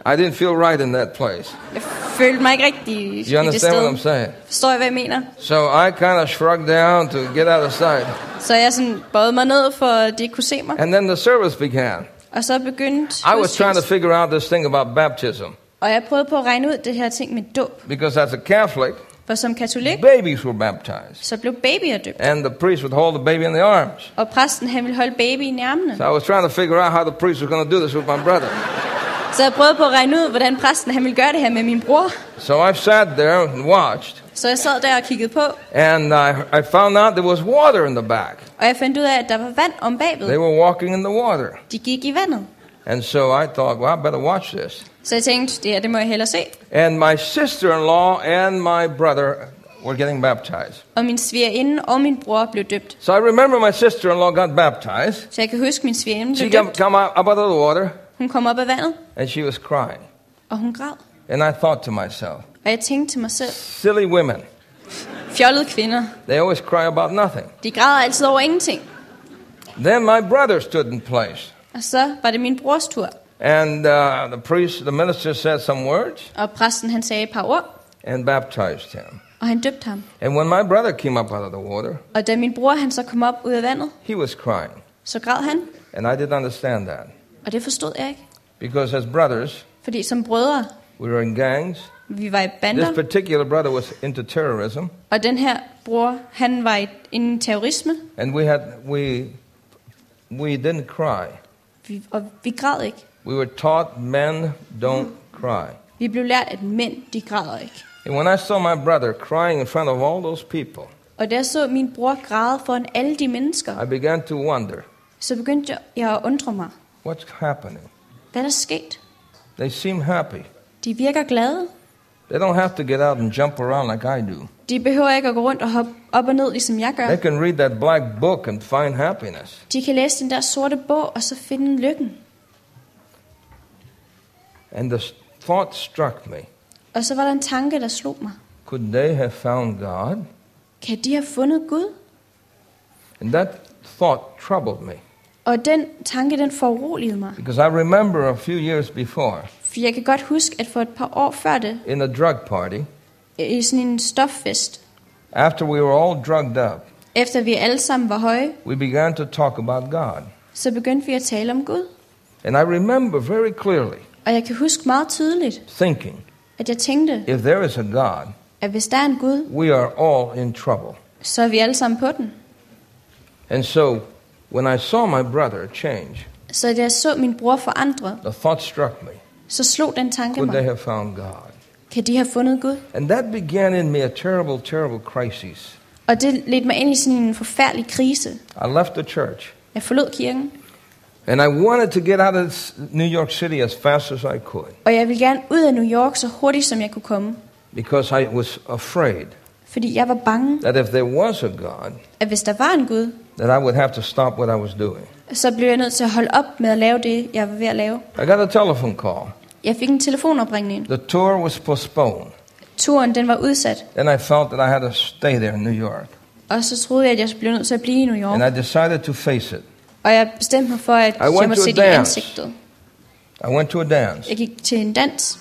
I didn't feel right in that place. Jeg følte mig ikke rigtig You i det understand what I'm sted. saying? Forstår I, hvad jeg mener? So I kind of shrugged down to get out of sight. Så jeg sådan bøjede mig ned, for at de ikke kunne se mig. And then the service began. Og så begyndte I was trying to figure out this thing about baptism. Og jeg prøvede på at regne ud det her ting med dåb. Because as a Catholic, For som katolik, babies were baptized. så blev babyer døbt. And the priest would hold the baby in the arms. Og præsten, han ville holde babyen i armene. So I was trying to figure out how the priest was going to do this with my brother. Så jeg prøvede på at regne ud, hvordan præsten han ville gøre det her med min bror. So I sat there and watched. Så jeg sad der og kiggede på, And I, I found out there was water in the back. og jeg fandt ud af, at der var vand om They were walking in the water. De gik i vandet. And so I thought, well, I better watch this. Så jeg tænkte, det her, det må jeg hellere se. And my sister in law and my brother were getting baptized. Og min svigerinde og min bror blev døbt. So I remember my sister in law got baptized. Så jeg kan huske, min svigerinde She blev come, døbt. come out, up out of the water Hun kom op af vandet, and she was crying. og hun græd. And I thought to myself, Og jeg tænkte til mig selv, silly women, fjollede kvinder, they always cry about nothing. de græder altid over ingenting. Then my brother stood in place. Og så var det min brors tur. And uh, the priest, the minister said some words Og præsten han sagde et par ord, and baptized him. og han døbte ham. And when my brother came up out of the water, Og da min bror han så kom op ud af vandet, he was crying. så græd han. And I didn't understand that. Og det forstod jeg ikke. Because as brothers, Fordi som brødre, we were in gangs. vi var i This particular brother was into terrorism. og den her bror, han var i en terrorisme, And we had, we, we didn't cry. Vi, og vi græd ikke. We were taught men don't cry. Vi blev lært, at mænd, de græder ikke. And when I saw my brother crying in front of all those people, Og da jeg så min bror græde foran alle de mennesker, I began to wonder så begyndte jeg- at undre mig. what's happening. Hvad er der sket? They seem happy. De virker glade. They don't have to get out and jump around like I do. De behøver ikke at gå rundt og hoppe op og ned, ligesom jeg gør. They can read that black book and find happiness. De kan læse den der sorte bog, og så finde lykken. And the thought struck me Og så var der en tanke, der slog mig. could they have found God? Kan de have fundet Gud? And that thought troubled me Og den tanke, den foruroligede mig. because I remember a few years before For jeg kan godt huske, at for et par år før det, in a drug party, i sådan en stoffest, after we were all drugged up, efter vi alle sammen var høje, we began to talk about God. så begyndte vi at tale om Gud. And I remember very clearly Og jeg kan huske meget tydeligt, thinking, at jeg tænkte, if there is a God, at hvis der er en Gud, we are all in trouble. så er vi alle sammen på den. And so when I saw my brother change, Så da jeg så min bror forandre, the thought struck me så slog den tanke could they have found God? Kan de have fundet Gud? And that began in me a terrible, terrible crisis. Og det ledte mig ind i sådan en forfærdelig krise. I left the church Jeg forlod kirken, and I wanted to get out of New York City as fast as I could og jeg ville gerne ud af New York så hurtigt som jeg kunne komme. because I was afraid Fordi jeg var bange, that if there was a God, at hvis der var en Gud, that I would have to stop what I was doing. så blev jeg nødt til at holde op med at lave det, jeg var ved at lave. I got a telephone call. Jeg fik en telefonopringning. The tour was postponed. Turen den var udsat, Then I felt that I had to stay there in New York. og så troede jeg, at jeg blev nødt til at blive i New York. And I decided to face it. Og jeg bestemte mig for, at I jeg måtte se det i ansigtet. I went to a dance. Jeg gik til en dans,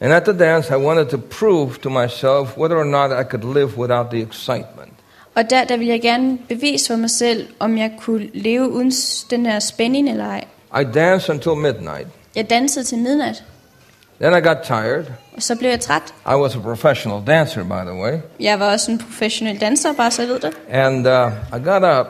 And at the dance, I wanted to prove to myself whether or not I could live without the excitement. og der, der ville jeg gerne bevise for mig selv, om jeg kunne leve uden den her spænding eller ej. I danced until midnight. Jeg dansede til midnat, Then I got tired. og så blev jeg træt. I was a professional dancer, by the way. Jeg var også en professionel danser, bare så jeg ved det. And uh, I got up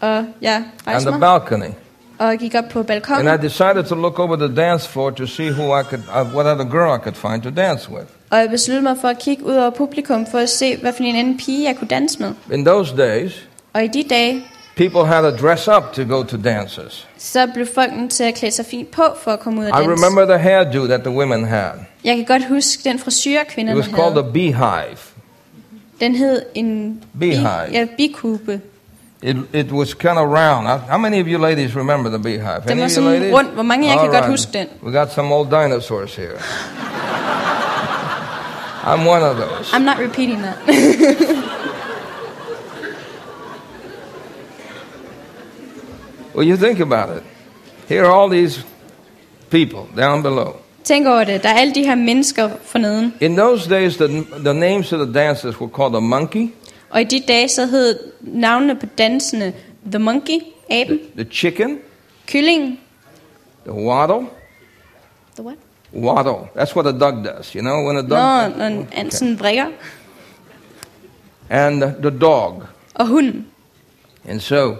Og jeg on the balcony. og gik op på And I decided to look over the dance floor to see who I could, uh, what other girl I could find to dance with. og jeg besluttede mig for at kigge ud over publikum, for at se, hvad for en anden pige jeg kunne danse med. In those days, Og i de dage, people had to dress up to go to dances. så blev folk nødt til at klæde sig fint på, for at komme ud og I danse. remember the hairdo that the women had. Jeg kan godt huske den frisyr, It kvinderne was called havde. a beehive. Den hed en Beehive. Bi, ja, bikube. It, it was kind of round. How- How many of you ladies remember the beehive? Den Any var of you sådan ladies? rund. Hvor mange af jer kan All godt huske den? We got some old dinosaurs here. I'm one of those. I'm not repeating that. Well, you think about it. Here are all these people down below. Tænk over det. Der er alle de her mennesker forneden. In those days, the, the names of the dancers were called a monkey, Og i de dage, så hed navnene på dansene The Monkey, aben, the chicken, kyllingen, the waddle. The what? Waddle. That's what a dog does, you know, when a dog. Nå, en and sådan vrikker. And the, the dog. Og hunden. And so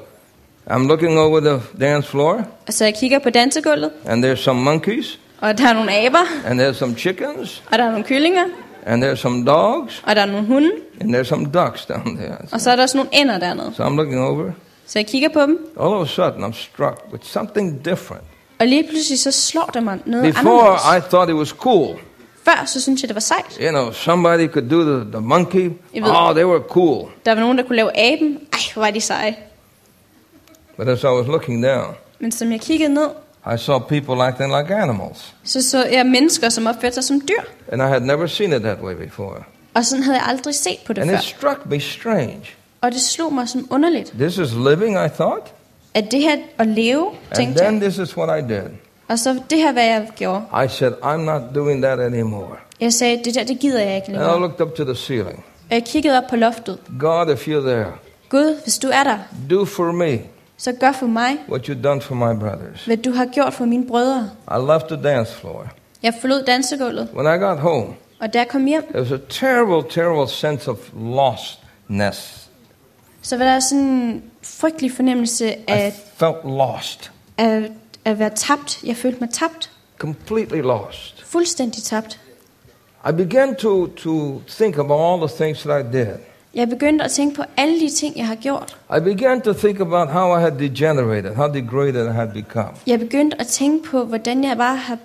I'm looking over the dance floor, så jeg kigger på dansegulvet, and there's some monkeys, og der er nogle aber, and there's some chickens, og der er nogle kyllinger, and there's some dogs, og der er nogle hunde, and there's some ducks down there. og så er der også nogle ender dernede. So I'm looking over. Så jeg kigger på dem, All of a sudden, I'm struck with something different. og lige pludselig så slår det mig noget Before, anderledes. I thought it was cool. Før så synes jeg, det var sejt. You know, somebody could do the, the monkey. Will- Oh, they were cool. Der var nogen, der kunne lave aben. Ej, hvor var de seje. But as I was looking down, Men som jeg kiggede ned, I saw people acting like animals. så så jeg mennesker, som opførte sig som dyr. And I had never seen it that way before. Og sådan havde jeg aldrig set på det And før. it struck me strange. Og det slog mig som underligt. This is living, I thought. At det her at leve, And tænkte then jeg. this is what I did. Og så det her, hvad jeg gjorde. I said, I'm not doing that anymore. Jeg sagde, det der, det gider jeg ikke And I længere. looked up to the ceiling. Og jeg kiggede op på loftet. God, if you're there, Gud, hvis du er der, do for me så gør for mig, what you've done for my brothers. hvad du har gjort for mine brødre. I left the dance floor. Jeg forlod dansegulvet, When I got home, og da jeg kom hjem, there was a terrible, terrible sense of lostness. så var der sådan en frygtelig fornemmelse I felt lost, af at være tabt. Jeg følte mig tabt. completely lost. Fuldstændig tabt. I began to, to think about all the things that I did. Jeg begyndte at tænke på alle de ting, jeg har gjort. I began to think about how I had degenerated, how degraded I had become. Jeg begyndte at tænke på, hvordan jeg bare har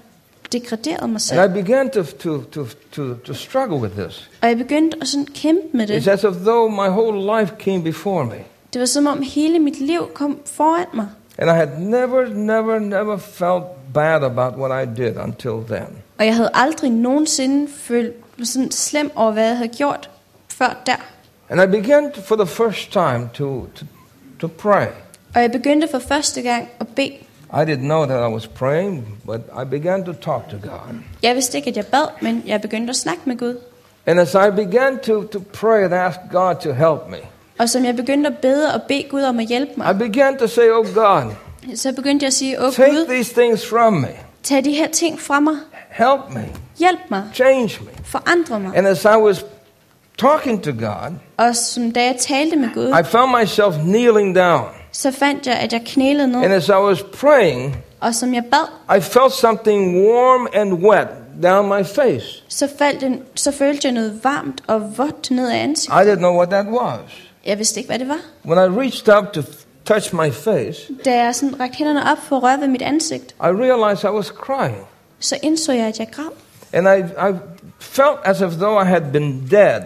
degraderet mig selv. And I began to, to, to, to, to struggle with this. Og jeg begyndte at sådan kæmpe med It's det. as if though my whole life came before me. Det var som om hele mit liv kom foran mig. And I had never, never, never felt bad about what I did until then. Og jeg havde aldrig nogensinde følt sådan slem over, hvad jeg havde gjort før der. And I began to, for the first time to, to, to pray. Og jeg begyndte for første gang at bede. I didn't know that I was praying, but I began to talk to God. Jeg vidste ikke, at jeg bad, men jeg begyndte at snakke med Gud. And as I began to, to pray and ask God to help me, Og som jeg begyndte at bede og bede Gud om at hjælpe I began to say, Oh God, så begyndte jeg at sige, åh take Gud, these things from me. tag de her ting fra mig. Help me. Hjælp mig. Change me. Forandre mig. And as I was talking to God, Og som da jeg talte med Gud, I found myself kneeling down. så fandt jeg, at jeg knælede And as I was praying, Og som jeg bad, I felt something warm and wet down my face. så, faldt en, så følte jeg noget varmt og vådt ned ad I didn't know what that was. Jeg vidste ikke, hvad det var. When I reached up to touch my face, Da jeg sådan rakte hænderne op for at røre ved mit ansigt, I realized I was crying. så indså jeg, at jeg græd. And I, I felt as if though I had been dead.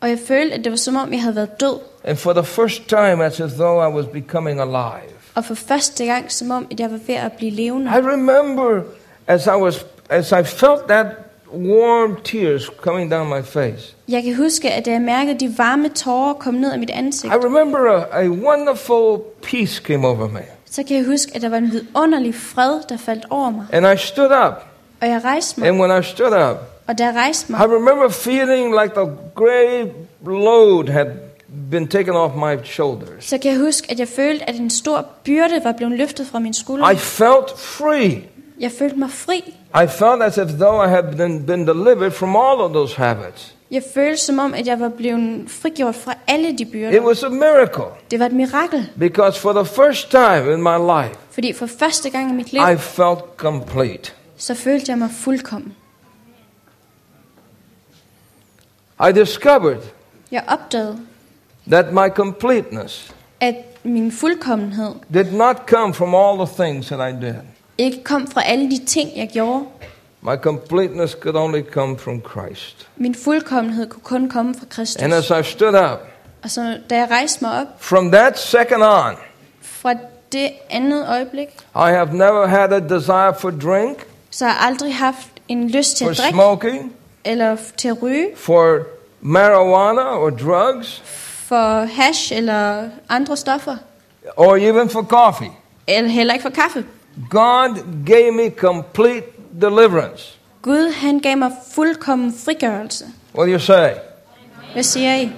Og jeg følte, at det var som om, jeg havde været død. And for the first time, as if though I was becoming alive. Og for første gang, som om, at jeg var ved at blive levende. I remember as I was, as I felt that warm tears coming down my face. Jeg kan huske, at jeg mærkede de varme tårer komme ned af mit ansigt, I remember a, a wonderful peace came over me. så kan jeg huske, at der var en vidunderlig fred, der faldt over mig. And I stood up. Og jeg rejste mig. And when I stood up, Og da jeg rejste I remember feeling like the great load had been taken off my shoulders. så kan jeg huske, at jeg følte, at en stor byrde var blevet løftet fra min skulder. I felt free. Jeg følte mig fri. I felt as if though I had been, been delivered from all of those habits. Jeg følte som om, at jeg var blevet frigjort fra alle de It byrder. was a miracle Det var et mirakel, because for the first time in my life, fordi for første gang i mit liv, I felt complete. så følte jeg mig fuldkommen. I discovered Jeg opdagede, that my completeness at min fuldkommenhed did not come from all the things that I did. ikke kom fra alle de ting, jeg gjorde. My completeness could only come from Christ. Min fuldkommenhed kunne kun komme fra Kristus. And as I stood up, Og så da jeg rejste mig op, from that second on, fra det andet øjeblik, I have never had a desire for drink, så har jeg aldrig haft en lyst til at drikke, smoking, eller til for marijuana or drugs, for hash eller andre stoffer, or even for coffee. eller heller ikke for kaffe. God gave me complete deliverance. Gud, han gav mig fuldkommen frigørelse. What do you say? Hvad siger I?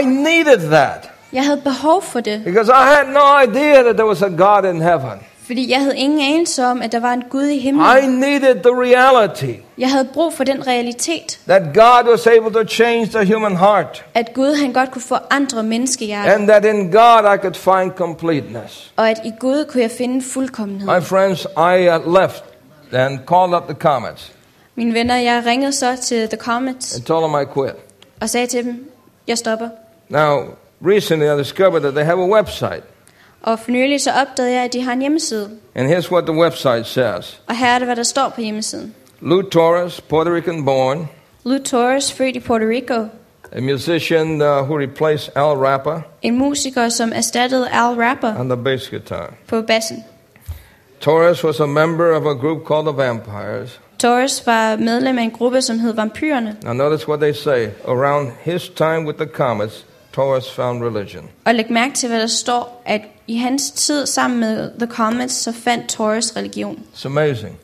I needed that Jeg havde behov for det, because I had no idea that there was a God in heaven. Fordi jeg havde ingen anelse om, at der var en Gud i himlen. I needed the reality Jeg havde brug for den realitet, that God was able to change the human heart at Gud han godt kunne forandre menneskehjertet, and that in God I could find completeness. og at i Gud kunne jeg finde fuldkommenhed. My friends, I uh, left and called up the Comets Mine venner, jeg ringede så til The Comets and told them I quit. og sagde til dem, jeg stopper. Now, recently I discovered that they have a website, Og for nylig så opdagede jeg, at de har en hjemmeside. and here's what the website says Og her er det, hvad der står på hjemmesiden. Lou Torres, Puerto Rican born, Lou Torres, født i Puerto Rico. a musician uh, who replaced Al Rapper En musiker, som erstattede Al Rapper on the bass guitar. på bassen. Torres was a member of a group called the Vampires. Torres var medlem af en gruppe, som hed Vampyrerne. Now, notice what they say. Around his time with the Comets, Torres found religion. Og læg mærke til, hvad der står, at i hans tid sammen med The Comets, så fandt Torres religion. It's amazing.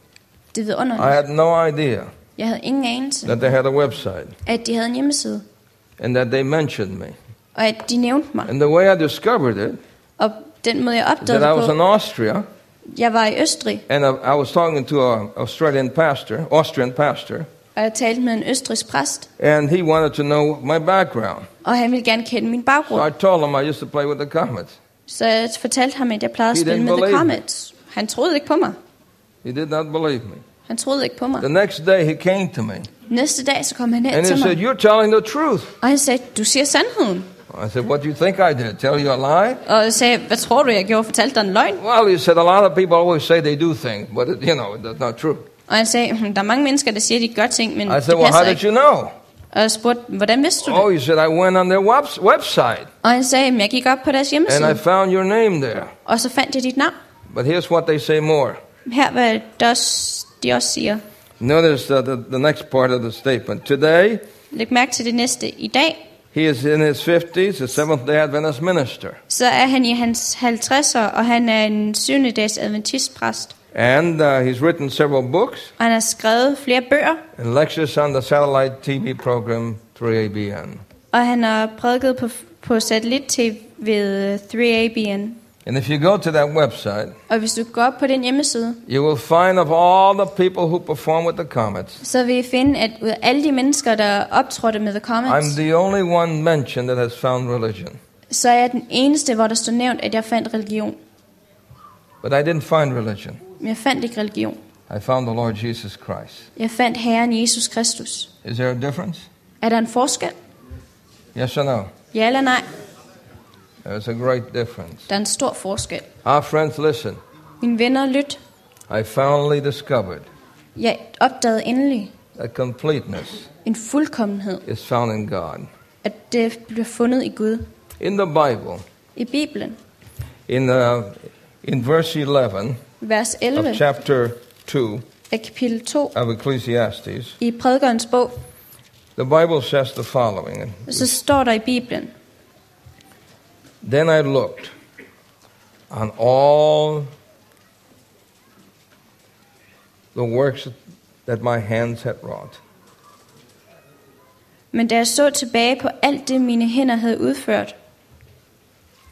Det er I had no idea Jeg havde ingen anelse, that they had a website at de havde en hjemmeside. and that they mentioned me. Og at de nævnte mig. And the way I discovered it Og den måde, jeg opdagede that I was på, in Austria jeg var i Østrig, and I I was talking to an Australian pastor, Austrian pastor, og jeg talte med en præst. and he wanted to know my background. Og han ville gerne kende min So baggrund. I told him I used to play with the Comets. Så jeg fortalte ham, at jeg plejede at spille med The me. Comets. Han troede ikke på mig. He did not believe me. Han troede ikke på mig. The next day he came to me Næste dag, så kom han hen and til he said. You're telling the truth. Og han sagde, du siger sandheden. I said, What do you think I did? Tell you a lie? Og jeg sagde, hvad tror du, jeg gjorde? Fortalte dig en løgn? Well, he said, A lot of people always say they do things, but it, you know, that's not true. Og han sagde, "Hm, der er mange mennesker, der siger, de gør ting, men I det said, Well, how passer did ikke. you know? Og spurgte, hvordan vidste du Oh, he said, I went on their webs- website Og han sagde, "Men jeg gik op på deres and I found your name there. og så fandt jeg dit navn. But here's what they say more. Her hvad også, de også siger. Notice uh, the, the next part of the statement. Today, Læg mærke til det næste. I dag, He is in his 50s, a Seventh day Adventist minister. så er han i hans 50'er, og han er en 7. dags adventistpræst. And uh, he's written several books Og han har skrevet flere bøger, and lectures on the satellite TV program 3ABN. og han har prædiket på, på satellit-tv ved 3ABN. And if you go to that website, Og hvis du går på den hjemmeside, you will find of all the people who perform with the Comets, så vil I finde, at ud af alle de mennesker, der optrådte med The Comets, I'm the only one mentioned that has found religion. så er jeg den eneste, hvor der står nævnt, at jeg fandt religion. But I didn't find religion. Men jeg fandt ikke religion. I found the Lord Jesus Christ. Jeg fandt Herren Jesus Kristus. Is there a difference? Er der en forskel? Yes or no? Ja eller nej? There's a great difference. Der er en stor forskel. Our friends, listen. Mine venner, lyt. I finally discovered Jeg opdagede endelig that completeness en fuldkommenhed, is found in God. at det bliver fundet i Gud. In the Bible, I Bibelen, in, uh, in verse 11 vers of chapter 2 af kapitel 2 of Ecclesiastes, i prædikernes bog, the Bible says the following. så står der i Bibelen, Then I looked on all the works that my hands had wrought. men da jeg så tilbage på alt det, mine hænder havde udført,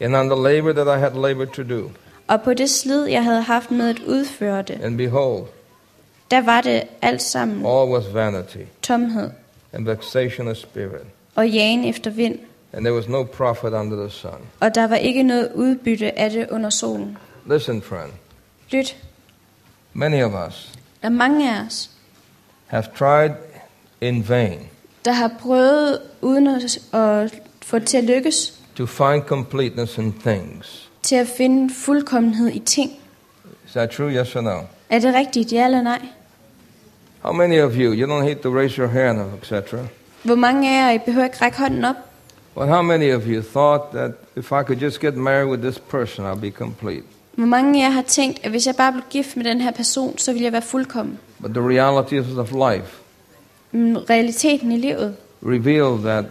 and on the labor that I had labored to do. Og på det slid, jeg havde haft med at udføre det, And behold, der var det alt sammen all was vanity tomhed and vexation of spirit, og jagen efter vind, and there was no profit under the sun. og der var ikke noget udbytte af det under solen. Listen, friend, Lyt, many of us der er mange af os, have tried in vain der har prøvet uden at, at få det til at lykkes, to find completeness in things. Til at finde fuldkommenhed i ting. Is that true? Yes or no? Er det rigtigt, ja eller nej? How many of you, you don't need to raise your hand, etc., Hvor mange af jer I behøver ikke række hånden op? but how many of you thought that if I could just get married with this person, I'll be complete? Hvor mange af jer har tænkt, at hvis jeg bare blev gift med den her person, så ville jeg være fuldkommen? But the realities of life Men realiteten i livet reveal that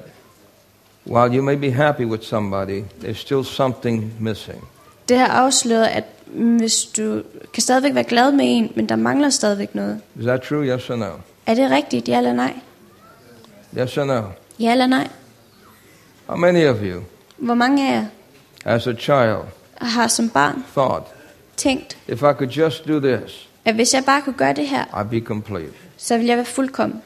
while you may be happy with somebody, there's still something missing. Det har afsløret, at mm, hvis du kan stadigvæk være glad med en, men der mangler stadigvæk noget. Is that true? Yes or no? Er det rigtigt, ja eller nej? Yes or no? Ja eller nej? How many of you, Hvor mange af jer as a child, har som barn thought, tænkt, if I could just do this, at hvis jeg bare kunne gøre det her, I'd be complete? så ville jeg være fuldkommen?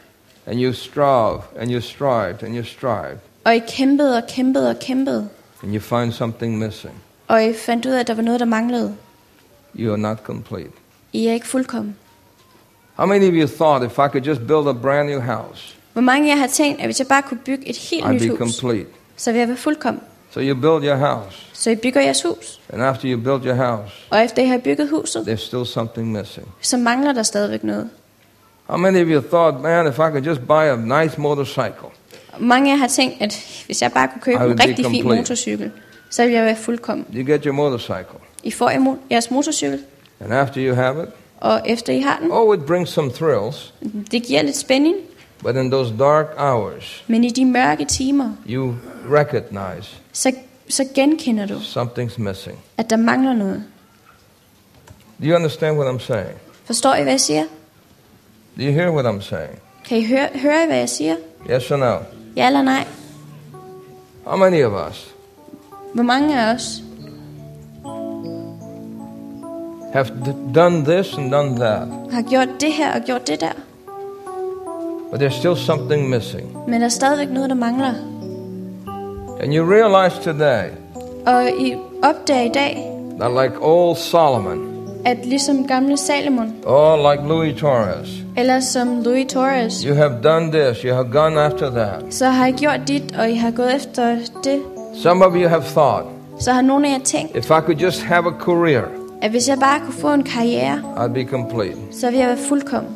And you strove, and you strived, and you strived, Og I kæmpede og kæmpede og kæmpede, and you find something missing. og I fandt ud af, at der var noget, der manglede. You are not complete. I er ikke fuldkommen. How many of you thought if I could just build a brand new house, Hvor mange af jer har tænkt, at hvis jeg bare kunne bygge et helt I'd nyt hus, complete? så ville jeg være fuldkommen? So you build your house, Så I bygger jeres hus, and after you build your house, og efter I har bygget huset, there's still something missing. så mangler der stadigvæk noget. How many of you thought, man, if I could just buy a nice motorcycle, Mange har tænkt, at hvis jeg bare kunne købe en rigtig fin complete. motorcykel, så ville jeg være fuldkommen. you get your motorcycle, I får jeres motorcykel, and after you have it, og efter I har den, oh, it brings some thrills, det giver lidt spænding, but in those dark hours, men i de mørke timer, you recognize så, så genkender du, something's missing. at der mangler noget. Do you understand what I'm saying? Forstår I, hvad jeg siger? Do you hear what I'm saying? Kan I høre, høre hvad jeg siger? Yes or no? Ja eller nej? How many of us Hvor mange af os have d- done this and done that, har gjort det her og gjort det der, but there's still something missing? men der er stadigvæk noget, der mangler? And you realize today Og I opdager i dag, that, like old Solomon, at ligesom gamle Salomon, or like Louis Torres, eller som Louis Torres, you have done this, you have gone after that. så har I gjort dit, og I har gået efter det. Some of you have thought, Så har nogle af jer tænkt, if I could just have a career, at hvis jeg bare kunne få en karriere, I'd be complete. så ville jeg være fuldkommen.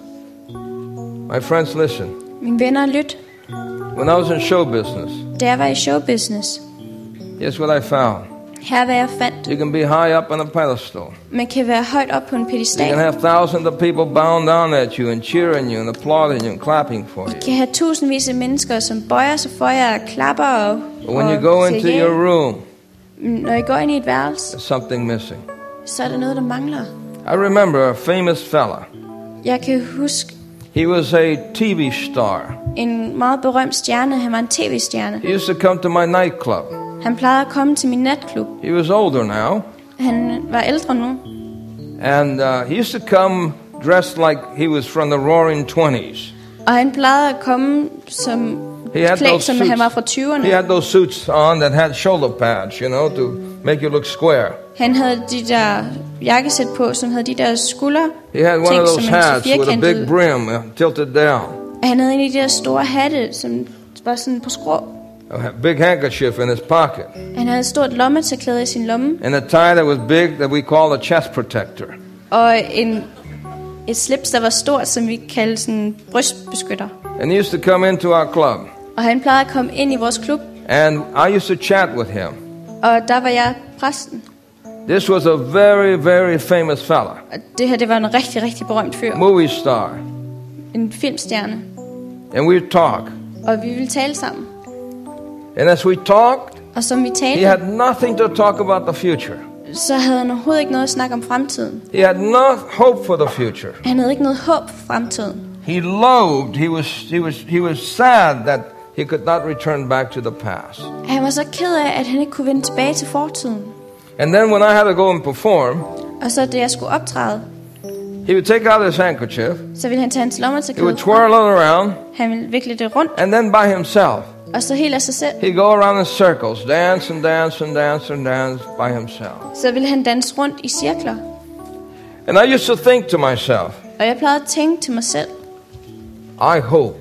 My friends, listen. Mine venner, lyt. When I was in show business, Da jeg var i show business. here's what I found. Her er, hvad jeg fandt. You can be high up on a pedestal. Man kan være højt op på en You can have thousands of people bowing down at you and cheering you and applauding you and clapping for I you. kan have tusindvis af mennesker, som bøjer sig for jer og klapper og, But when og you go into your room, Når I går ind i et værelse, something missing. så er der noget, der mangler. I remember a famous fella. Jeg kan huske He was a TV star. en meget berømt stjerne. Han var en tv-stjerne. He used to come to my nightclub. Han plejede at komme til min natklub. He was older now, Han var ældre nu. and uh, he used to come dressed like he was from the roaring 20s. Og han plejede at komme som He had klædt, som suits. han var fra He 20'erne. had those suits on that had shoulder pads, you know, to make you look square. Han havde de der jakkesæt på, som havde de der skulder. He had one Ting, of those hats with a big brim uh, tilted down, Han havde en af de der store hatte, som var sådan på skrå. A big handkerchief in his pocket, Han havde et stort lommetørklæde i sin lomme, and a tie that was big that we call a chest protector. og en, et slips, der var stort, som vi kaldte sådan brystbeskytter. And he used to come into our club, Og han plejede at komme ind i vores klub, and I used to chat with him. og der var jeg præsten. This was a very, very famous fella, Og det her, det var en rigtig, rigtig berømt fyr. movie star, En filmstjerne. and we'd talk. Og vi ville tale sammen. And as we talked, Og som vi he had nothing to talk about the future. så havde han overhovedet ikke noget at snakke om fremtiden. He had no hope for the future. Han havde ikke noget håb for fremtiden. He loathed, he was, he was, he was sad that he could not return back to the past. Han var så ked af, at han ikke kunne vende tilbage til fortiden. And then when I had to go and perform, Og så da jeg skulle optræde, he would take out his handkerchief, så ville han tage hans he would twirl it around, Han ville vikle det rundt, and then by himself, og så helt af sig selv. he'd go around in circles, dance and dance and dance and dance by himself. Så ville han danse rundt i cirkler. And I used to think to myself, Og jeg plejede at tænke til mig selv, I hope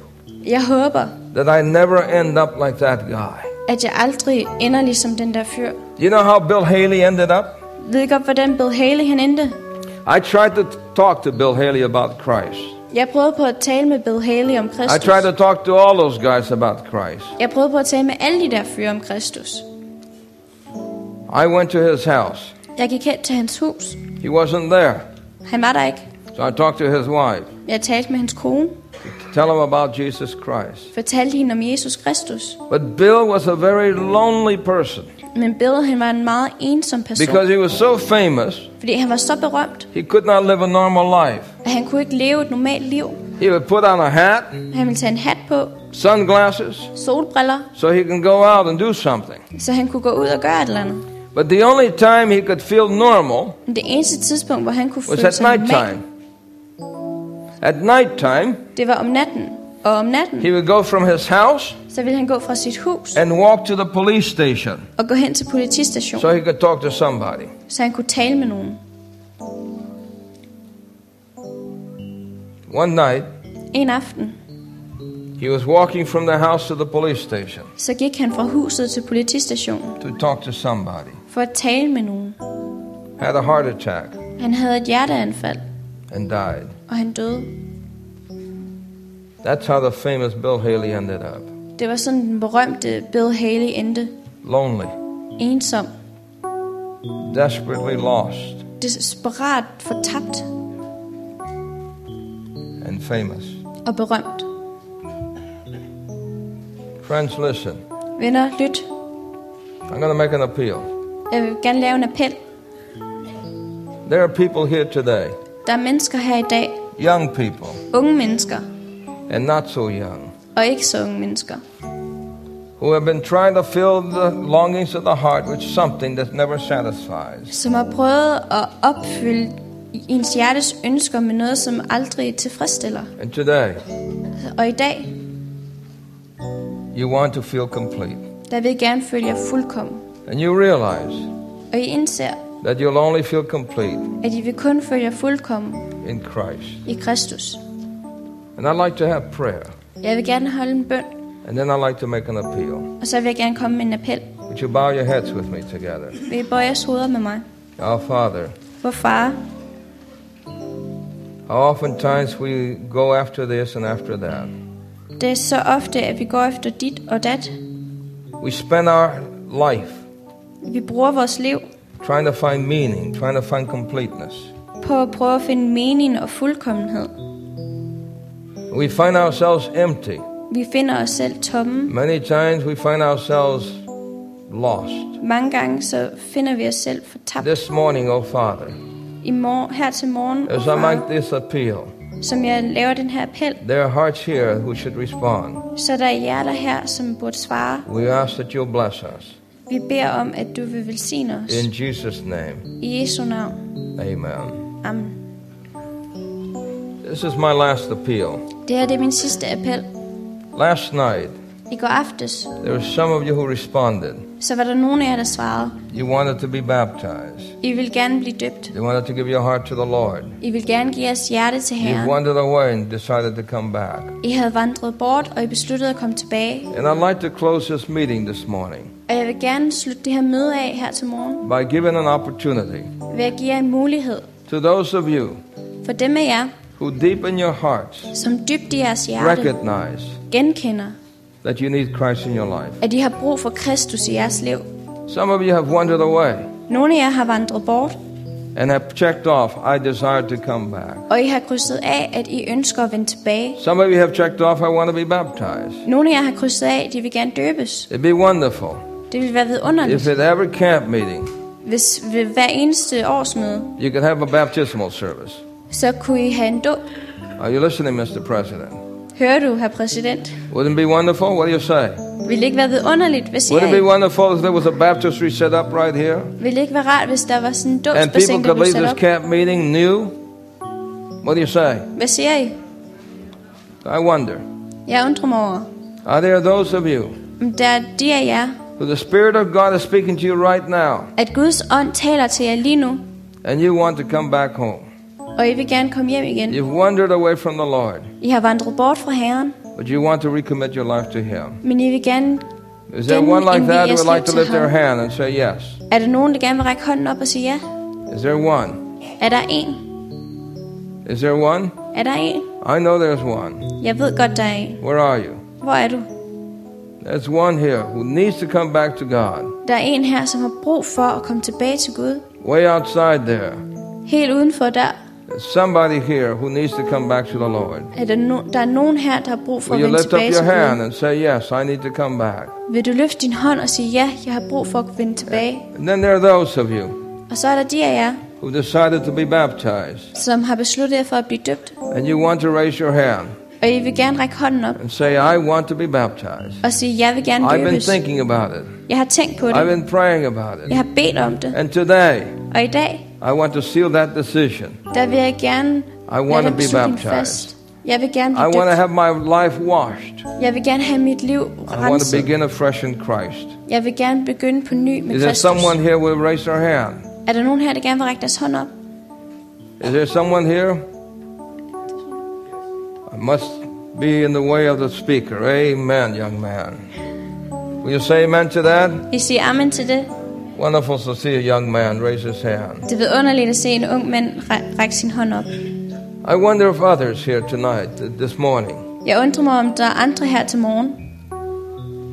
jeg håber, that I never end up like that guy. at jeg aldrig ender ligesom den der fyr. You know how Bill Haley ended up? Ved I godt, hvordan Bill Haley han endte? I tried to talk to Bill Haley about Christ. Jeg prøvede på at tale med Bill Haley om I Kristus. tried to talk to all those guys about Christ. Jeg prøvede på at tale med alle de der fyre om Kristus. I went to his house. Jeg gik hen til hans hus. He wasn't there. Han var der ikke. So I talked to his wife. Jeg talte med hans kone. Tell him about Jesus Christ. Fortalte hende om Jesus Kristus. But Bill was a very lonely person Men Bill han var en meget ensom person. because he was so famous, Fordi han var så berømt, he could not live a normal life. at han kunne ikke leve et normalt liv. He would put on a hat, Han ville tage en hat på, sunglasses, solbriller, so he can go out and do something. så han kunne gå ud og gøre et eller andet. But the only time he could feel normal det eneste tidspunkt, hvor han kunne was føle at sig normal, nighttime. At nighttime, det var om natten. Og om natten, he would go from his house så han gå fra sit hus and walk to the police station og gå hen til politistationen, so he could talk to somebody. så han kunne tale med nogen. One night, En aften, he was walking from the house to the police station så gik han fra huset til politistationen to talk to somebody. for at tale med nogen. Had a heart attack Han havde et hjerteanfald, and died. og han døde. That's how the famous Bill Haley ended up. Det var sådan den berømte Bill Haley endte. Lonely, Ensom, desperately lost, desperat fortabt and famous. og berømt. Friends, listen. Venner, lyt. I'm going to make an appeal. Jeg vil gerne lave en appel. There are people here today, Der er mennesker her i dag, young people unge mennesker, and not so young, og ikke så unge mennesker, who have been trying to fill the longings of the heart with something that never satisfies. som har prøvet at opfylde ens hjertes ønsker med noget, som aldrig tilfredsstiller. And today, Og i dag, you want to feel complete. der vil gerne føle jer fuldkommen. And you realize Og I indser, that you'll only feel complete at I vil kun føle jer fuldkommen in Christ. i Kristus. And I'd like to have prayer. Jeg vil gerne holde en bøn, And then I'd like to make an appeal. og så vil jeg gerne komme med en appel. Would you bow your heads with me together? Vil I bøje jeres hoveder med mig? Our Father, Vor far, how oftentimes we go after this and after that. det er så ofte, at vi går efter dit og dat. We spend our life Vi bruger vores liv trying to find meaning, trying to find completeness. på at prøve at finde mening og fuldkommenhed. We find ourselves empty. Vi finder os selv tomme. Many times we find ourselves lost. Mange gange så finder vi os selv fortabt. This morning, oh Father, I mor- her til morgen, as I make this appeal, som jeg laver den her appel, there are hearts here who should respond. så der er hjerter her, som burde svare. We ask that you'll bless us. Vi beder om, at du vil velsigne os. In Jesus' name, I Jesu navn. amen. Amen. This is my last appeal. Det her det er min sidste appel. Last night, I går aftes, there were some of you who responded. så var der nogen af jer, der svarede. You wanted to be baptized. I vil gerne blive døbt. You wanted to give your heart to the Lord. I vil gerne give jeres hjerte til You've wandered away and decided to come back. I havde vandret bort, og I besluttede at komme tilbage. And I'd like to close this meeting this morning Og jeg vil gerne slutte det her møde af her til morgen, by giving an opportunity ved at give jer en mulighed to those of you for dem af jer, who deep in your hearts som dybt i jeres hjerte recognize genkender, that you need Christ in your life. at I har brug for Kristus i jeres liv. Some of you have wandered away Nogle af jer har vandret bort, and have checked off, I desire to come back. og I har krydset af, at I ønsker at vende tilbage. Some of you have checked off, I want to be baptized. Nogle af jer har krydset af, at de vil gerne døbes. It'd be wonderful Det vil være if vidunderligt, at every camp meeting hvis ved hver eneste årsmøde, you could have a baptismal service. Så kunne I have en dåb. Are you listening, Mr. President? Hører du, herr præsident? Wouldn't it be wonderful? What do you say? Vil det ikke være vidunderligt, hvis Would it be jeg... wonderful if there was a baptistry set up right here? Vil det ikke være rart, hvis der var sådan en And people dåbsbassin, der could blev leave sat this op? camp meeting new? What do you say? Hvad siger I? I wonder. Jeg undrer mig over, Are there those of you om der er de af jer, who the Spirit of God is speaking to you right now at Guds ånd taler til jer lige nu, and you want to come back home? Og I vil gerne komme hjem igen. You've wandered away from the Lord, I har vandret bort fra Herren, but you want to recommit your life to Him. men I vil gerne... Is there one like that who would like to lift their hand and say yes? Er der nogen, der gerne vil række hånden op og sige ja? Is there one? Er der en? Is there one? Er der en? I know there's one. Jeg ved godt, der er en. Where are you? Hvor er du? There's one here who needs to come back to God. Der er en her, som har brug for at komme tilbage til Gud. Way outside there. Helt udenfor der somebody here who needs to come back to the Lord. er der, no, der er nogen her, der har brug for Will at you lift up your hand and say, Yes, I need to come back? Vil du løfte din hånd og sige, ja, jeg har brug for at vende tilbage? And then there are those of you Og så er der de af jer, who decided to be baptized, som har besluttet jer for at blive døbt. and you want to raise your hand Og I vil gerne række hånden op and say, I want to be baptized. og sige, jeg vil gerne I've been døbes. thinking about it. Jeg har tænkt på I've been praying about Jeg it. har bedt om det. And today, Og i dag, I want to seal that decision. der vil jeg gerne I want to be baptized. fast. Jeg vil gerne I want to have my life washed. Jeg vil gerne have mit liv I want to begin afresh in Christ. Jeg vil gerne begynde på ny med Is there Kristus. someone here who will raise their hand? Er der nogen her, der gerne vil række deres hånd op? Is there someone here? I must be in the way of the speaker. Amen, young man. Will you say amen to that? I siger amen til det. Wonderful to see a young man raise his hand. Det er vidunderligt at se en ung mand ræ- række sin hånd op. I wonder if others here tonight, this morning, Jeg undrer mig, om der er andre her til morgen,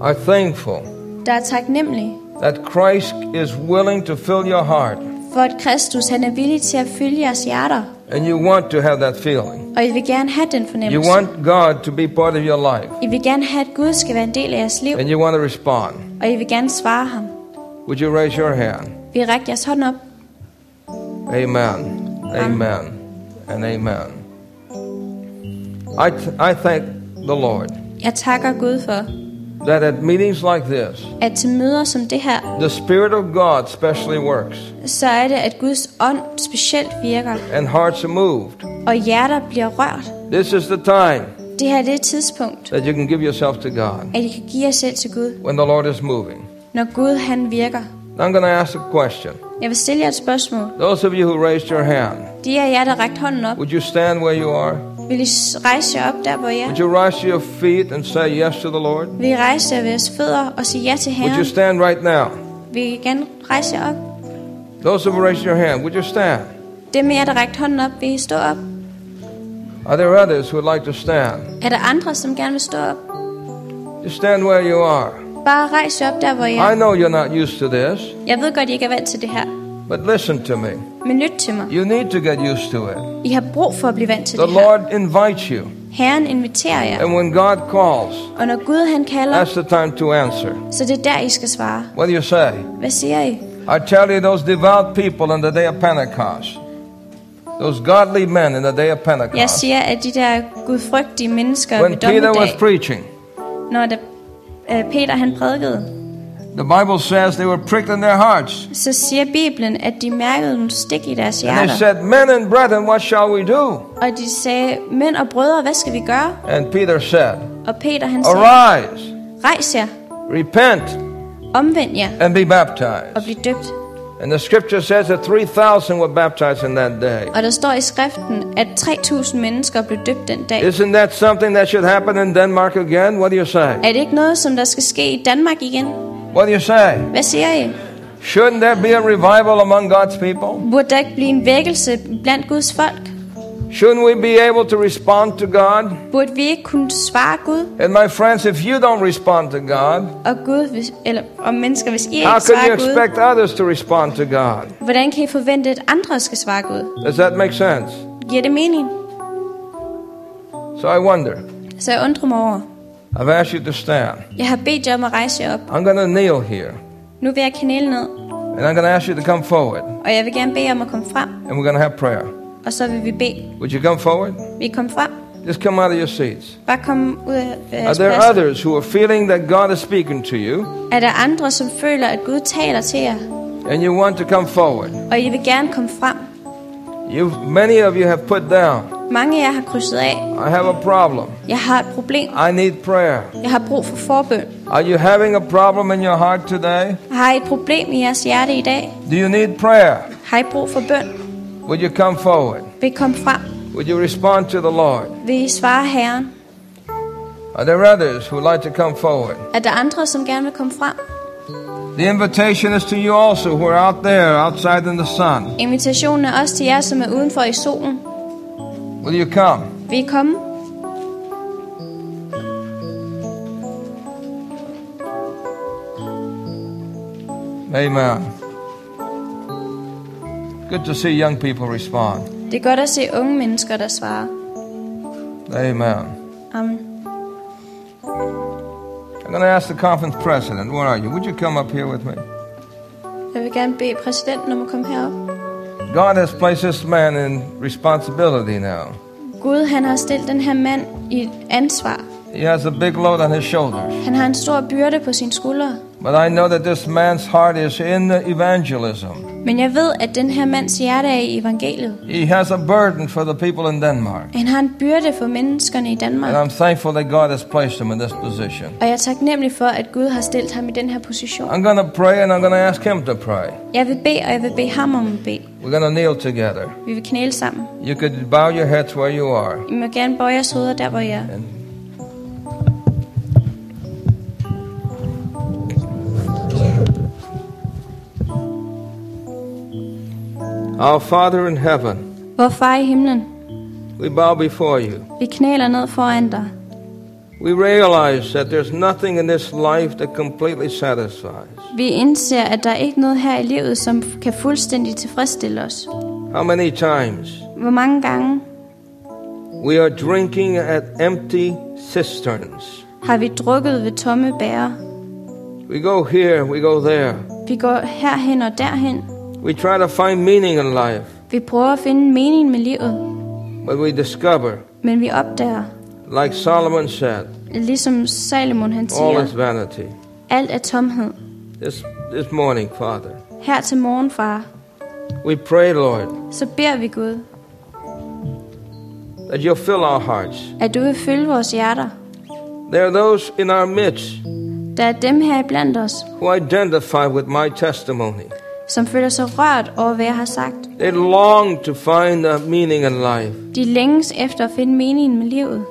are thankful der er taknemmelige that Christ is willing to fill your heart for, at Kristus han er villig til at fylde jeres hjerter. and you want to have that feeling. Og I vil gerne have den You want God to be part of your life I vil gerne have, at Gud skal være en del af jeres liv. and you want to respond. Og I vil gerne svare ham. Would you raise your hand? Vi rækker jeres hånd op. Amen. Amen. And amen. I, I thank the Lord Jeg takker Gud for, that at meetings like this, at til møder som det her, the Spirit of God specially works så er det, at Guds ånd specielt virker, and hearts are moved. og hjerter bliver rørt. This is the time Det her det er et tidspunkt, that you can give yourself to God at I kan give jer selv til Gud, when the Lord is moving. Når Gud han virker. I'm going to ask a question. Jeg vil stille jer et spørgsmål. Those of you who raised your hand, De af jer, der hånden op, would you stand where you are? vil I rejse jer op der, hvor I er? Would you rise your feet and say yes to the Lord? Vil I rejse jer ved jeres fødder og sige ja til Would you stand right now? Vil I gerne rejse jer op? Those who raised your hand, would you stand? Dem af jer, der rækte hånden op, vil I stå op? Are there others who would like to stand? Er der andre, som gerne vil stå op? Just stand where you are. Bare rejs op der, hvor I I know you're not used to this, Jeg ved godt, I ikke er vant til det her. but listen to me. Men lyt til mig. You need to get used to it. I har brug for at blive vant til The det her. Lord invites you, Herren inviterer jer. and when God calls, Og når Gud han kalder, that's the time to answer. så det er der, I skal svare. What do you say? Hvad siger I? I tell you, those devout people in the day of Pentecost, those godly men in the day of Jeg Pentecost, siger, at de der gudfrygtige mennesker when ved Peter was preaching, når der, Peter han prædikede, the Bible says they were pricked in their hearts. så siger Bibelen, at de mærkede nogle stik i deres And they hjerter. said, Men and brethren, what shall we do? Og de sagde, mænd og brødre, hvad skal vi gøre? And Peter said, Og Peter han sagde, Arise, rejs jer, repent, omvend jer and be og baptized. bliv døbt. And the scripture says that 3,000 were baptized in that day. Og der står i skriften, at 3.000 mennesker blev døbt den dag. Isn't that something that should happen in Denmark again? What do you say? Er det ikke noget, som der skal ske i Danmark igen? What do you say? Hvad siger I? Shouldn't there be a revival among God's people? Burde der ikke blive en vækkelse blandt Guds folk? Shouldn't we be able to respond to God? Burde vi ikke kunne svare Gud? And my friends, if you don't respond to God, Og Gud, hvis, eller om mennesker, hvis I how ikke can you svarer Gud, expect others to respond to God? hvordan kan I forvente, at andre skal svare Gud? Does that make sense? Giver det mening? So I wonder. Så jeg undrer mig over. I've asked you to stand. Jeg har bedt jer om at rejse jer op. I'm going to kneel here. Nu vil jeg knæle ned, And I'm going to ask you to come forward. og jeg vil gerne bede om at komme frem. And we're going to have prayer. Og så vil vi bede. Would you come forward? Vi komme frem. Just come out of your seats. Bare kom ud af Are there others who are feeling that God is speaking to you Er der andre, som føler, at Gud taler til jer, and you want to come forward? og I vil gerne komme frem? You, many of you have put down, Mange af jer har krydset af. I have a problem. Jeg har et problem. I need prayer. Jeg har brug for forbøn. Are you having a problem in your heart today? Har I et problem i jeres hjerte i dag? Do you need prayer? Har I brug for bøn? Would you come forward? Vil I komme frem? Would you respond to the Lord? Vil I svare Herren? Are there others who would like to come forward? Er der andre, som gerne vil komme frem? The invitation is to you also who are out there, outside in the sun. Invitationen er også til jer, som er udenfor i solen. Will you come? Vil I komme? Amen. Good to see young people respond. Det er godt at se unge mennesker, der svarer. Amen. Amen. I'm going to ask the conference president. Where are you? Would you come up here with me? Jeg vil gerne bede præsidenten om at komme herop. God has placed this man in responsibility now. Gud, han har stillet den her mand i et ansvar. He has a big load on his shoulders. Han har en stor byrde på sine skuldre. But I know that this man's heart is in the evangelism. Men jeg ved, at den her mands hjerte er i evangeliet. He has a burden for the people in Denmark. Han har en byrde for menneskerne i Danmark. And I'm thankful that God has placed him in this position. Og jeg er taknemmelig for, at Gud har stillet ham i den her position. I'm going to pray and I'm going to ask him to pray. Jeg vil bede, og jeg vil bede ham om at bede. We're going to kneel together. Vi vil knæle sammen. You could bow your heads where you are. I må gerne bøje jeres hoveder der, hvor I er. And Our Father in heaven, Vor far i himlen, we bow before you. vi knæler ned foran dig. We realize that there's nothing in this life that completely satisfies. Vi indser, at der er ikke noget her i livet, som kan fuldstændig tilfredsstille os. How many times Hvor mange gange we are drinking at empty cisterns? har vi drukket ved tomme bære? We go here, we go there. Vi går herhen og derhen. We try to find meaning in life, Vi prøver at finde en mening med livet, but we discover, men vi opdager, like Solomon said, ligesom Salomon han all siger, is vanity. alt er tomhed. This, this morning, Father, Her til morgen, far, we pray, Lord, så beder vi Gud, that you'll fill our hearts. at du vil fylde vores hjerter. There are those in our midst Der er dem her blandt os, who identify with my testimony. Som føler sig rørt over, hvad jeg har sagt. They long to find a meaning in life. De længes efter at finde meningen med livet,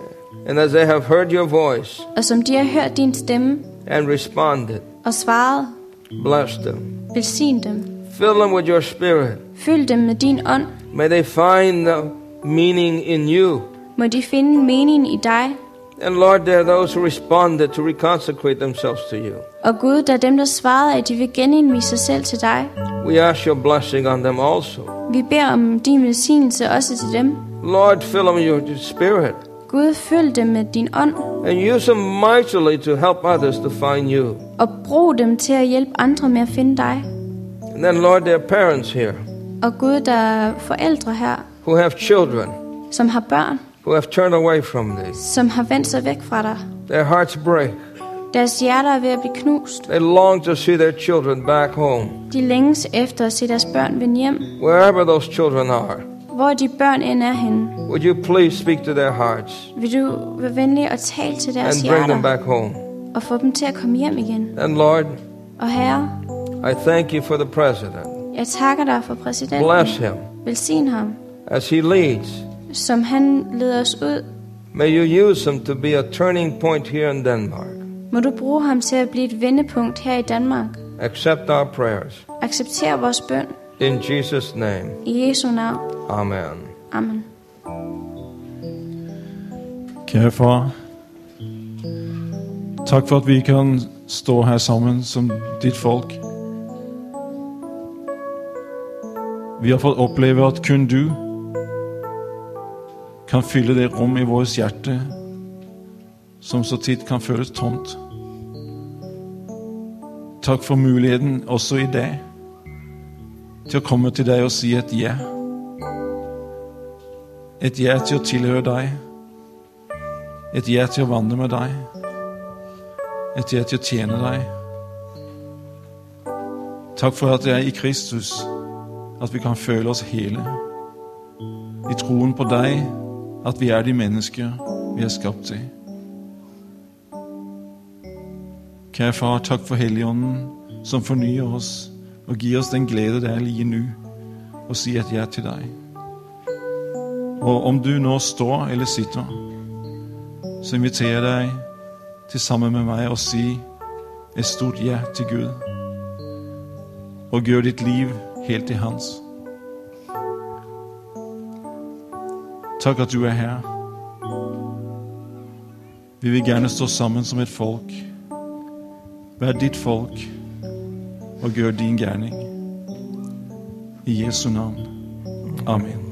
And as they have heard your voice og som de har hørt din stemme and responded, og svaret, bless them. velsign dem. Fill them with your spirit. Fyld dem med din ånd. May they find the meaning in you. Må de finde meningen i dig, And Lord, there are those who responded to reconsecrate themselves to you. Og Gud, der er dem, der svarede, at de vil genindvise sig selv til dig. We ask your blessing on them also. Vi beder om din velsignelse også til dem. Lord, fill them with your spirit Gud, følg dem med din ånd, and use them mightily to help others to find you. og brug dem til at hjælpe andre med at finde dig. And then, Lord, there are parents here Og Gud, der er forældre her, who have children som har børn, who have turned away from thee. som har vendt sig væk fra dig. Their hearts break. Deres hjerter er ved at blive knust. They long to see their children back home, De længes efter at se deres børn vende hjem. wherever those children are. Hvor de børn end er henne. Would you please speak to their hearts Vil du være venlig og tale til deres and bring them back home? og få dem til at komme hjem igen. And Lord, Og Herre, I thank you for the president. jeg takker dig for præsidenten. Bless him Velsign ham, as he leads. Som han leder os ud. May you use him to be a turning point here in Denmark. Må du bruge ham til at blive et vendepunkt her i Danmark. Accept our prayers. Accepter vores bøn In Jesus' name, i Jesu navn. amen. Amen. Kære far, tak for at vi kan stå her sammen som dit folk. Vi har fått oppleve at kun du kan fylle det rum i vores hjerte som så tit kan føles tomt. Tak for muligheden også i dag til at komme til dig og sige et ja. Et ja til at tilhøre dig. Et ja til at vandre med dig. Et ja til at tjene dig. Tak for at det er i Kristus at vi kan føle oss hele. I troen på dig, at vi er de mennesker vi er skabt til. Kære far, tak for Helligånden som fornyer oss og giver oss den glæde, der er lige nu og siger et ja til dig. Og om du nå står eller sitter, så inviterer jeg dig til sammen med mig og sige et stort ja til Gud. Og gør ditt liv helt til hans. Takk at du er her. Vi vil gerne stå sammen som et folk. Vær dit folk og gør din gerning. I Jesu navn. Amen.